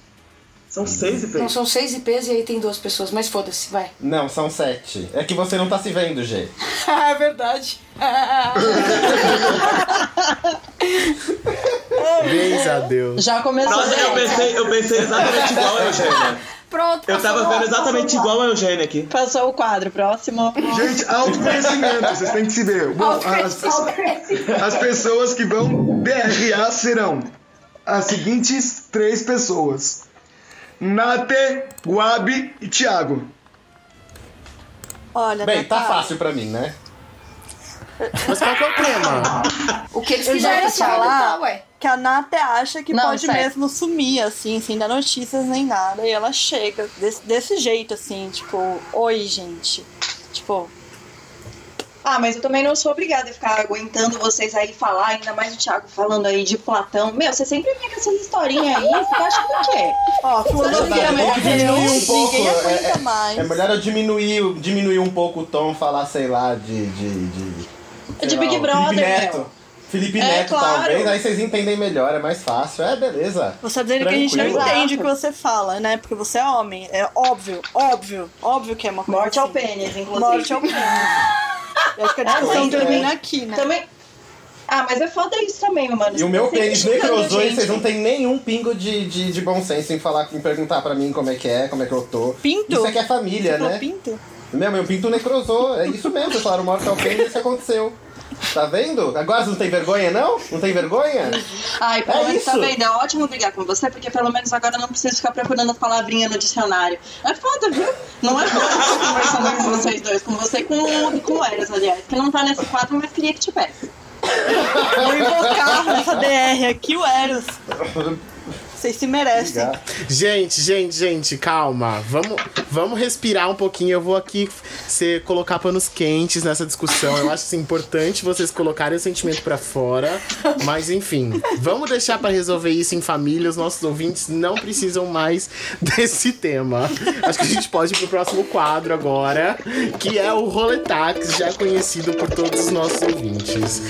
São seis IPs. Não, são seis IPs e aí tem duas pessoas, mas foda-se, vai. Não, são sete. É que você não tá se vendo, G. [LAUGHS] é verdade. [LAUGHS] Beijo a Deus. Já começou Nossa, eu pensei, eu pensei exatamente igual Eugênia. Pronto, Eu tava vendo exatamente igual a Eugênia aqui. Passou o quadro, próximo. Gente, autoconhecimento, vocês têm que se ver. Bom, as, [LAUGHS] as pessoas que vão DRA serão as seguintes três pessoas: Nate, Guabi e Thiago. Olha, Bem, tá Natália, fácil pra mim, né? Mas qual que é o tema? O que eles ano, falar ué? que a Nath acha que Não, pode sério. mesmo sumir, assim, sem dar notícias nem nada. E ela chega desse, desse jeito, assim, tipo, oi, gente. Tipo, Ah, mas eu também não sou obrigada a ficar aguentando vocês aí falar, ainda mais o Thiago falando aí de Platão. Meu, você sempre vem com essas historinhas aí, você tá achando o quê? ó, Tem que diminuir um pouco. ninguém É, é- mais. é melhor eu diminuir, diminuir um pouco o tom, falar, sei lá, de. de, de, De lá, Big Brother, Felipe Neto. meu. Felipe É, Neto, claro. talvez. Aí vocês entendem melhor, é mais fácil. É, beleza. Você tá dizendo que a gente não Tranquilo. entende o que você fala, né? Porque você é homem. É óbvio, óbvio, óbvio que é uma coisa Morte ao assim. pênis, inclusive. Morte ao pênis. [LAUGHS] Eu acho que a discussão mas, termina é. aqui, né? Também. Ah, mas é foda isso também, mano. E o meu pênis necrosou e vocês não tem nenhum pingo de, de, de bom senso em falar, em perguntar pra mim como é que é, como é que eu tô. Pinto? Isso aqui é família, Você falou né? pinto? Meu, meu pinto necrosou. É isso mesmo, vocês falaram morte ao pênis, isso aconteceu. Tá vendo? Agora você não tem vergonha, não? Não tem vergonha? Ai, pelo É menos tá isso. vendo? É ótimo brigar com você, porque pelo menos agora eu não preciso ficar procurando palavrinha no dicionário. É foda, viu? Não é foda ficar conversando com vocês dois, com você e com, o- com o Eras, aliás, que não tá nesse quadro, mas queria que tivesse. Vou invocar nessa DR aqui o Eros. [LAUGHS] Vocês se merecem. Obrigado. Gente, gente, gente, calma. Vamos, vamos respirar um pouquinho. Eu vou aqui ser, colocar panos quentes nessa discussão. Eu acho assim, importante vocês colocarem o sentimento pra fora. Mas enfim, vamos deixar pra resolver isso em família. Os nossos ouvintes não precisam mais [LAUGHS] desse tema. Acho que a gente pode ir pro próximo quadro agora, que é o Roletax, já conhecido por todos os nossos ouvintes.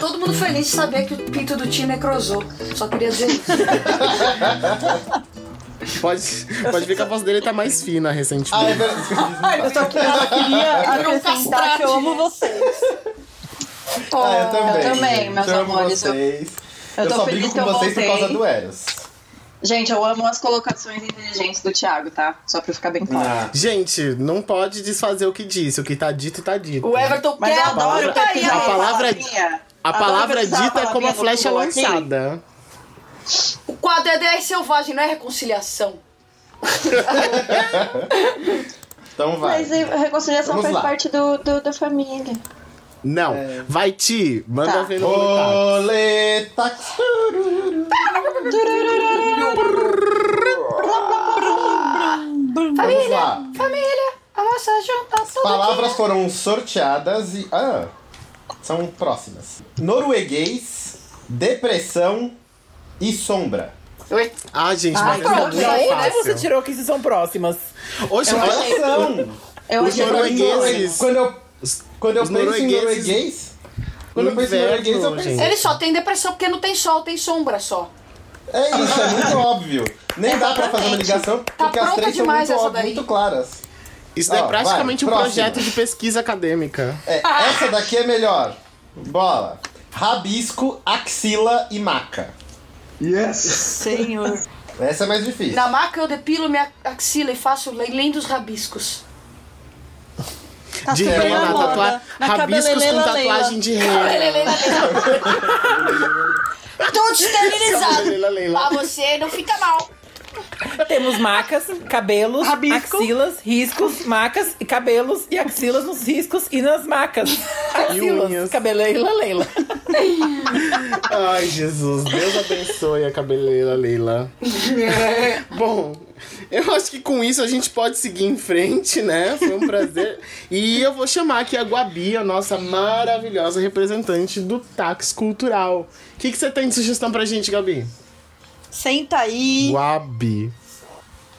Todo mundo feliz de saber que o pinto do Tio necrosou. Só queria dizer isso. [LAUGHS] Pode, pode ver que a voz dele tá mais fina recentemente. Ah, é verdade. [LAUGHS] Eu só queria, queria [LAUGHS] Virou um acrescentar que eu amo vocês. Ah, eu também. Eu também, meus Eu amo amores, eu- Vocês. eu Eu, tô só feliz brigo que com eu vocês por voltei. causa do Eros. Gente, eu amo as colocações inteligentes do Thiago, tá? Só pra ficar bem claro. Ah. Gente, não pode desfazer o que disse. O que tá dito, tá dito. O Everton Mas quer eu a adoro palavra. pesquisar a palavra-. A palavra dita é como a flecha aqui. lançada. O quadro é selvagem, não é reconciliação. [LAUGHS] Então vai. Mas a reconciliação Vamos faz lá. parte do, do- da família. Não. Vai, Ti. Manda Tá. ver no Roletax. Lá. Família, a nossa junta toda Palavras foram sorteadas e. Ah! São próximas: norueguês, depressão e sombra. Oi? Ah, gente, Ai, mas essa é pronto, muito aí, né, fácil. você tirou que são próximas. Hoje, achei- São! Eu Os noruegueses. Quando eu, quando eu Os penso em noruegueses- norueguês. Quando eu penso em norueguês, eu penso. gente. Ele só tem depressão porque não tem sol, tem sombra só. É isso, é muito óbvio. Nem dá pra fazer uma ligação Tá porque as pronta três são demais muito, daí. muito claras. Isso é Ó, praticamente vai, um próxima. projeto de pesquisa acadêmica. É, essa daqui é melhor. Bola. Rabisco, axila e maca. Yes! Senhor. Essa é mais difícil. Na maca eu depilo minha axila e faço lindos rabiscos. Tá de rena, na moda. tatua... Na rabiscos com tatuagem de rena. Tudo esterilizado. Pra você não fica mal. [LAUGHS] Temos macas, cabelos, Rabisco. axilas, riscos, macas e cabelos e axilas nos riscos e nas macas. [LAUGHS] Axilas, cabeleira, Leila. [LAUGHS] Ai, Jesus. Deus abençoe a cabeleira Leila. Bom, eu acho que com isso a gente pode seguir em frente, né? Foi um prazer. E eu vou chamar aqui a Guabi, a nossa maravilhosa representante do Táxi Cultural. O que, que você tem de sugestão pra gente, Gabi? Senta aí. Guabi.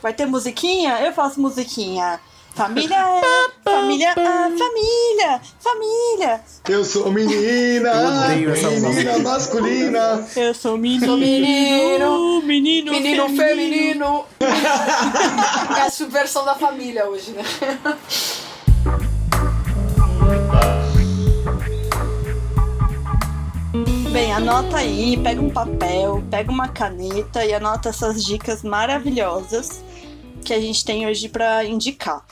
Vai ter musiquinha? Eu faço musiquinha. Família é. Família, ah, família, família. Eu sou menina, odeio essa menina masculina. Eu sou menino, Sou menino, menino, menino feminino. feminino. [LAUGHS] é a subversão da família hoje, né? Bem, anota aí, pega um papel, pega uma caneta e anota essas dicas maravilhosas que a gente tem hoje para indicar.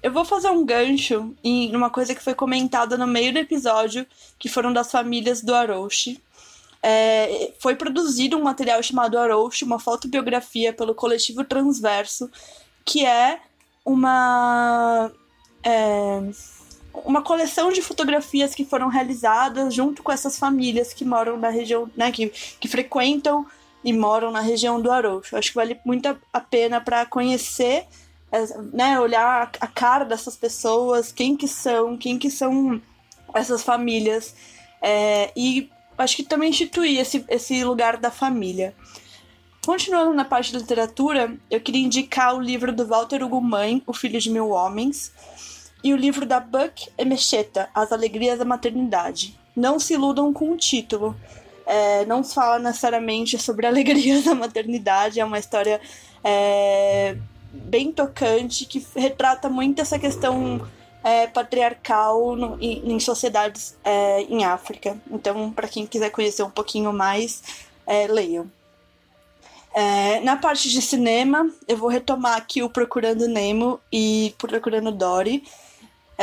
Eu vou fazer um gancho em uma coisa que foi comentada no meio do episódio, que foram das famílias do Arouche. É, foi produzido um material chamado Arouche, uma fotobiografia pelo coletivo Transverso, que é uma é, uma coleção de fotografias que foram realizadas junto com essas famílias que moram na região, né, que, que frequentam e moram na região do Aroucho. Acho que vale muito a pena para conhecer, né, olhar a cara dessas pessoas, quem que são, quem que são essas famílias é, e acho que também instituir esse, esse lugar da família. Continuando na parte de literatura, eu queria indicar o livro do Walter Hugo Mãe, O Filho de Mil Homens, e o livro da Buck Emecheta, As Alegrias da Maternidade. Não se iludam com o título. É, não se fala necessariamente sobre [LAUGHS] alegrias da maternidade, é uma história é, bem tocante que retrata muito essa questão é, patriarcal no, em, em, sociedades é, em África. Então, para quem quiser conhecer um pouquinho mais, é, leiam. É, na parte de cinema, eu vou retomar aqui o Procurando Nemo e Procurando Dory.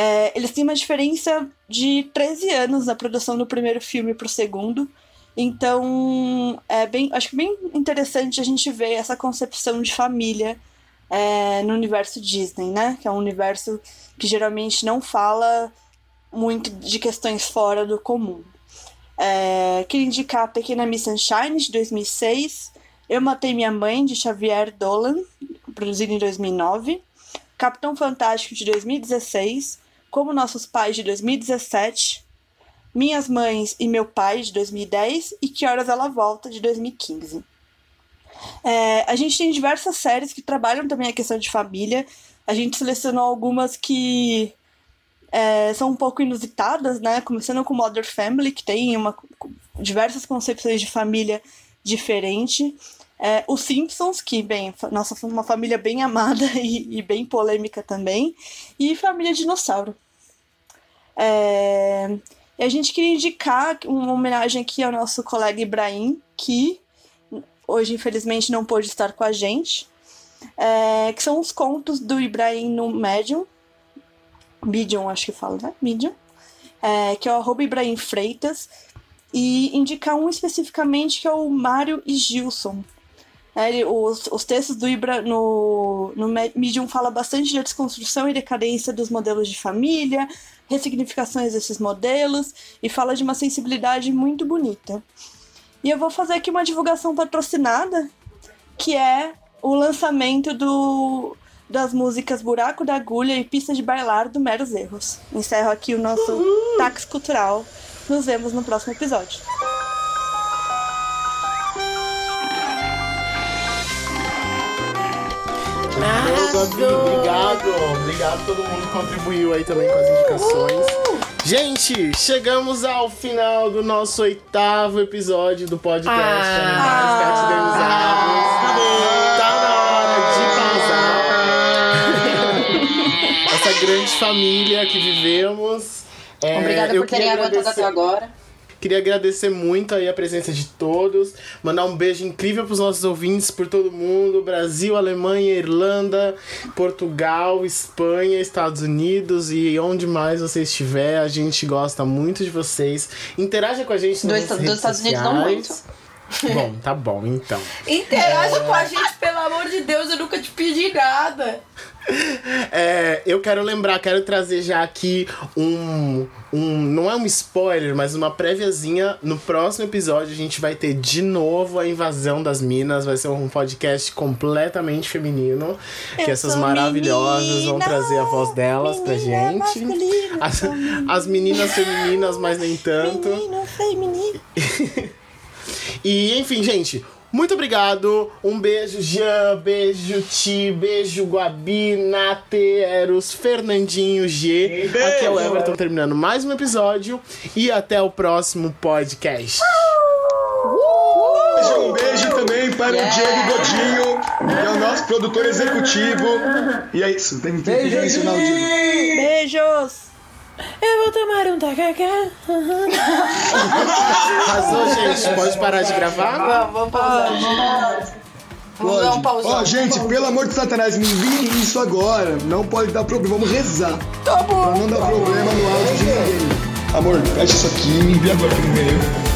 É, eles têm uma diferença de 13 anos na produção do primeiro filme para o segundo. Então, é bem, acho que bem interessante a gente ver essa concepção de família é, no universo Disney, né? Que é um universo que geralmente não fala muito de questões fora do comum. É, queria indicar Pequena Miss Sunshine, de 2006. Eu Matei Minha Mãe, de Xavier Dolan, produzido em 2009. Capitão Fantástico, de 2016. Como Nossos Pais, de 2017. Minhas Mães e Meu Pai, de 2010, e Que Horas Ela Volta, de 2015. É, a gente tem diversas séries que trabalham também a questão de família. A gente selecionou algumas que é, são um pouco inusitadas, né? Começando com Modern Family, que tem uma, diversas concepções de família diferente. É, os Simpsons, que, bem, nossa, uma família bem amada [LAUGHS] e, e bem polêmica também. E Família Dinossauro. É, e a gente queria indicar uma homenagem aqui ao nosso colega Ibrahim, que hoje infelizmente não pôde estar com a gente, é, que são os contos do Ibrahim no Medium, Medium acho que fala, né? Medium, é, que é o arroba Ibrahim Freitas, e indicar um especificamente que é o Mário e Gilson. Ele, os, os textos do Ibra no, no Medium fala bastante da desconstrução e decadência dos modelos de família, ressignificações desses modelos e fala de uma sensibilidade muito bonita. E eu vou fazer aqui uma divulgação patrocinada, que é o lançamento do, das músicas Buraco da Agulha e Pista de Bailar do Meros Erros. Encerro aqui o nosso Uhul. táxi cultural. Nos vemos no próximo episódio. Obrigado, obrigado a todo mundo que contribuiu aí também com as indicações. Gente, chegamos ao final do nosso oitavo episódio do podcast ah. Animais Cativerizados. Tá na hora de pausar. [LAUGHS] Essa grande família que vivemos. É, Obrigada por terem aguentado até agora. Queria agradecer muito aí a presença de todos, mandar um beijo incrível para os nossos ouvintes por todo mundo, Brasil, Alemanha, Irlanda, Portugal, Espanha, Estados Unidos e onde mais você estiver, a gente gosta muito de vocês. Interaja com a gente nas do, redes Estados sociais. Unidos não muito. Bom, tá bom, então. Interaja é... com a gente, pelo amor de Deus, eu nunca te pedi nada. [LAUGHS] É, eu quero lembrar, quero trazer já aqui um, um. Não é um spoiler, mas uma préviazinha. No próximo episódio a gente vai ter de novo a invasão das minas. Vai ser um podcast completamente feminino. Eu que essas maravilhosas menina, vão trazer a voz delas pra gente. As, as meninas femininas, mas nem tanto. Menino feminino. [LAUGHS] E, enfim, gente, Muito obrigado. Um beijo, Jean. Beijo, Ti. Beijo, Guabi, Nate, Eros, Fernandinho, G. Beijo. Aqui é o Everton terminando mais um episódio. E até o próximo podcast. Beijo, um beijo também para o Diego Godinho, que é o nosso produtor executivo. E é isso, tem que mencionar o Diego. Beijos! Eu vou tomar um tacacá. Arrasou, gente. Pode parar de gravar? Vamos, vamos pausar. Vamos dar um pausão. Ó, gente, pelo amor de Satanás, me enviem isso agora. Não pode dar problema, vamos rezar. Tá bom. Pra não dar problema no áudio de ninguém. Amor, fecha isso aqui e me envia agora pro e-mail.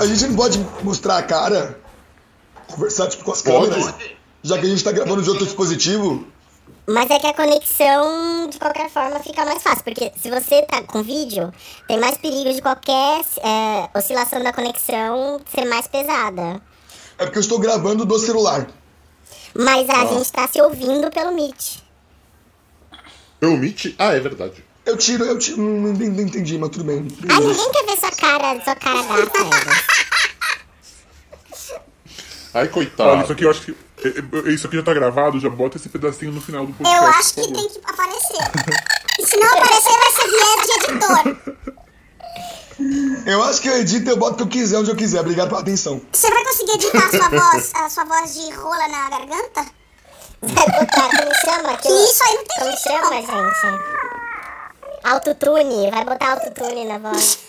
A gente não pode mostrar a cara? Conversar tipo com as câmeras? Já que a gente tá gravando de outro dispositivo? Mas é que a conexão, de qualquer forma, fica mais fácil. Porque se você tá com vídeo, tem mais perigo de qualquer é, oscilação da conexão ser mais pesada. É porque eu estou gravando do celular. Mas a gente tá se ouvindo pelo Meet. Eu Meet? Ah, é verdade. Eu tiro, eu tiro. Não, não- não entendi, mas tudo bem. Ai, ninguém quer ver sua cara, sua cara gata. Ai, coitado. Olha, isso aqui eu acho que. é, é, Isso aqui já tá gravado, já bota esse pedacinho no final do podcast. Eu acho que tem que aparecer. E se não aparecer, vai ser viés de editor. Eu acho que eu edito e eu boto o que eu quiser, onde eu quiser. Obrigado pela atenção. Você vai conseguir editar a sua voz, a sua voz de rola na garganta? Vai botar, como chama? Que isso aí não tem Como chama, gente? Autotune, vai botar autotune na voz. [LAUGHS]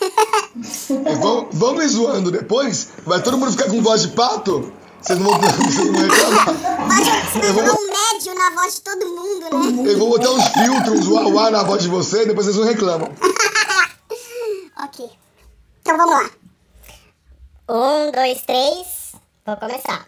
Vão, vão me zoando depois? Vai todo mundo ficar com voz de pato? Vocês não vão, vocês não vão reclamar. Vai botar um médio na voz de todo mundo, né? Eu vou botar uns filtros, uns uau na voz de você, depois vocês não reclamam. [LAUGHS] ok. Então vamos lá. Um, dois, três. Vou começar.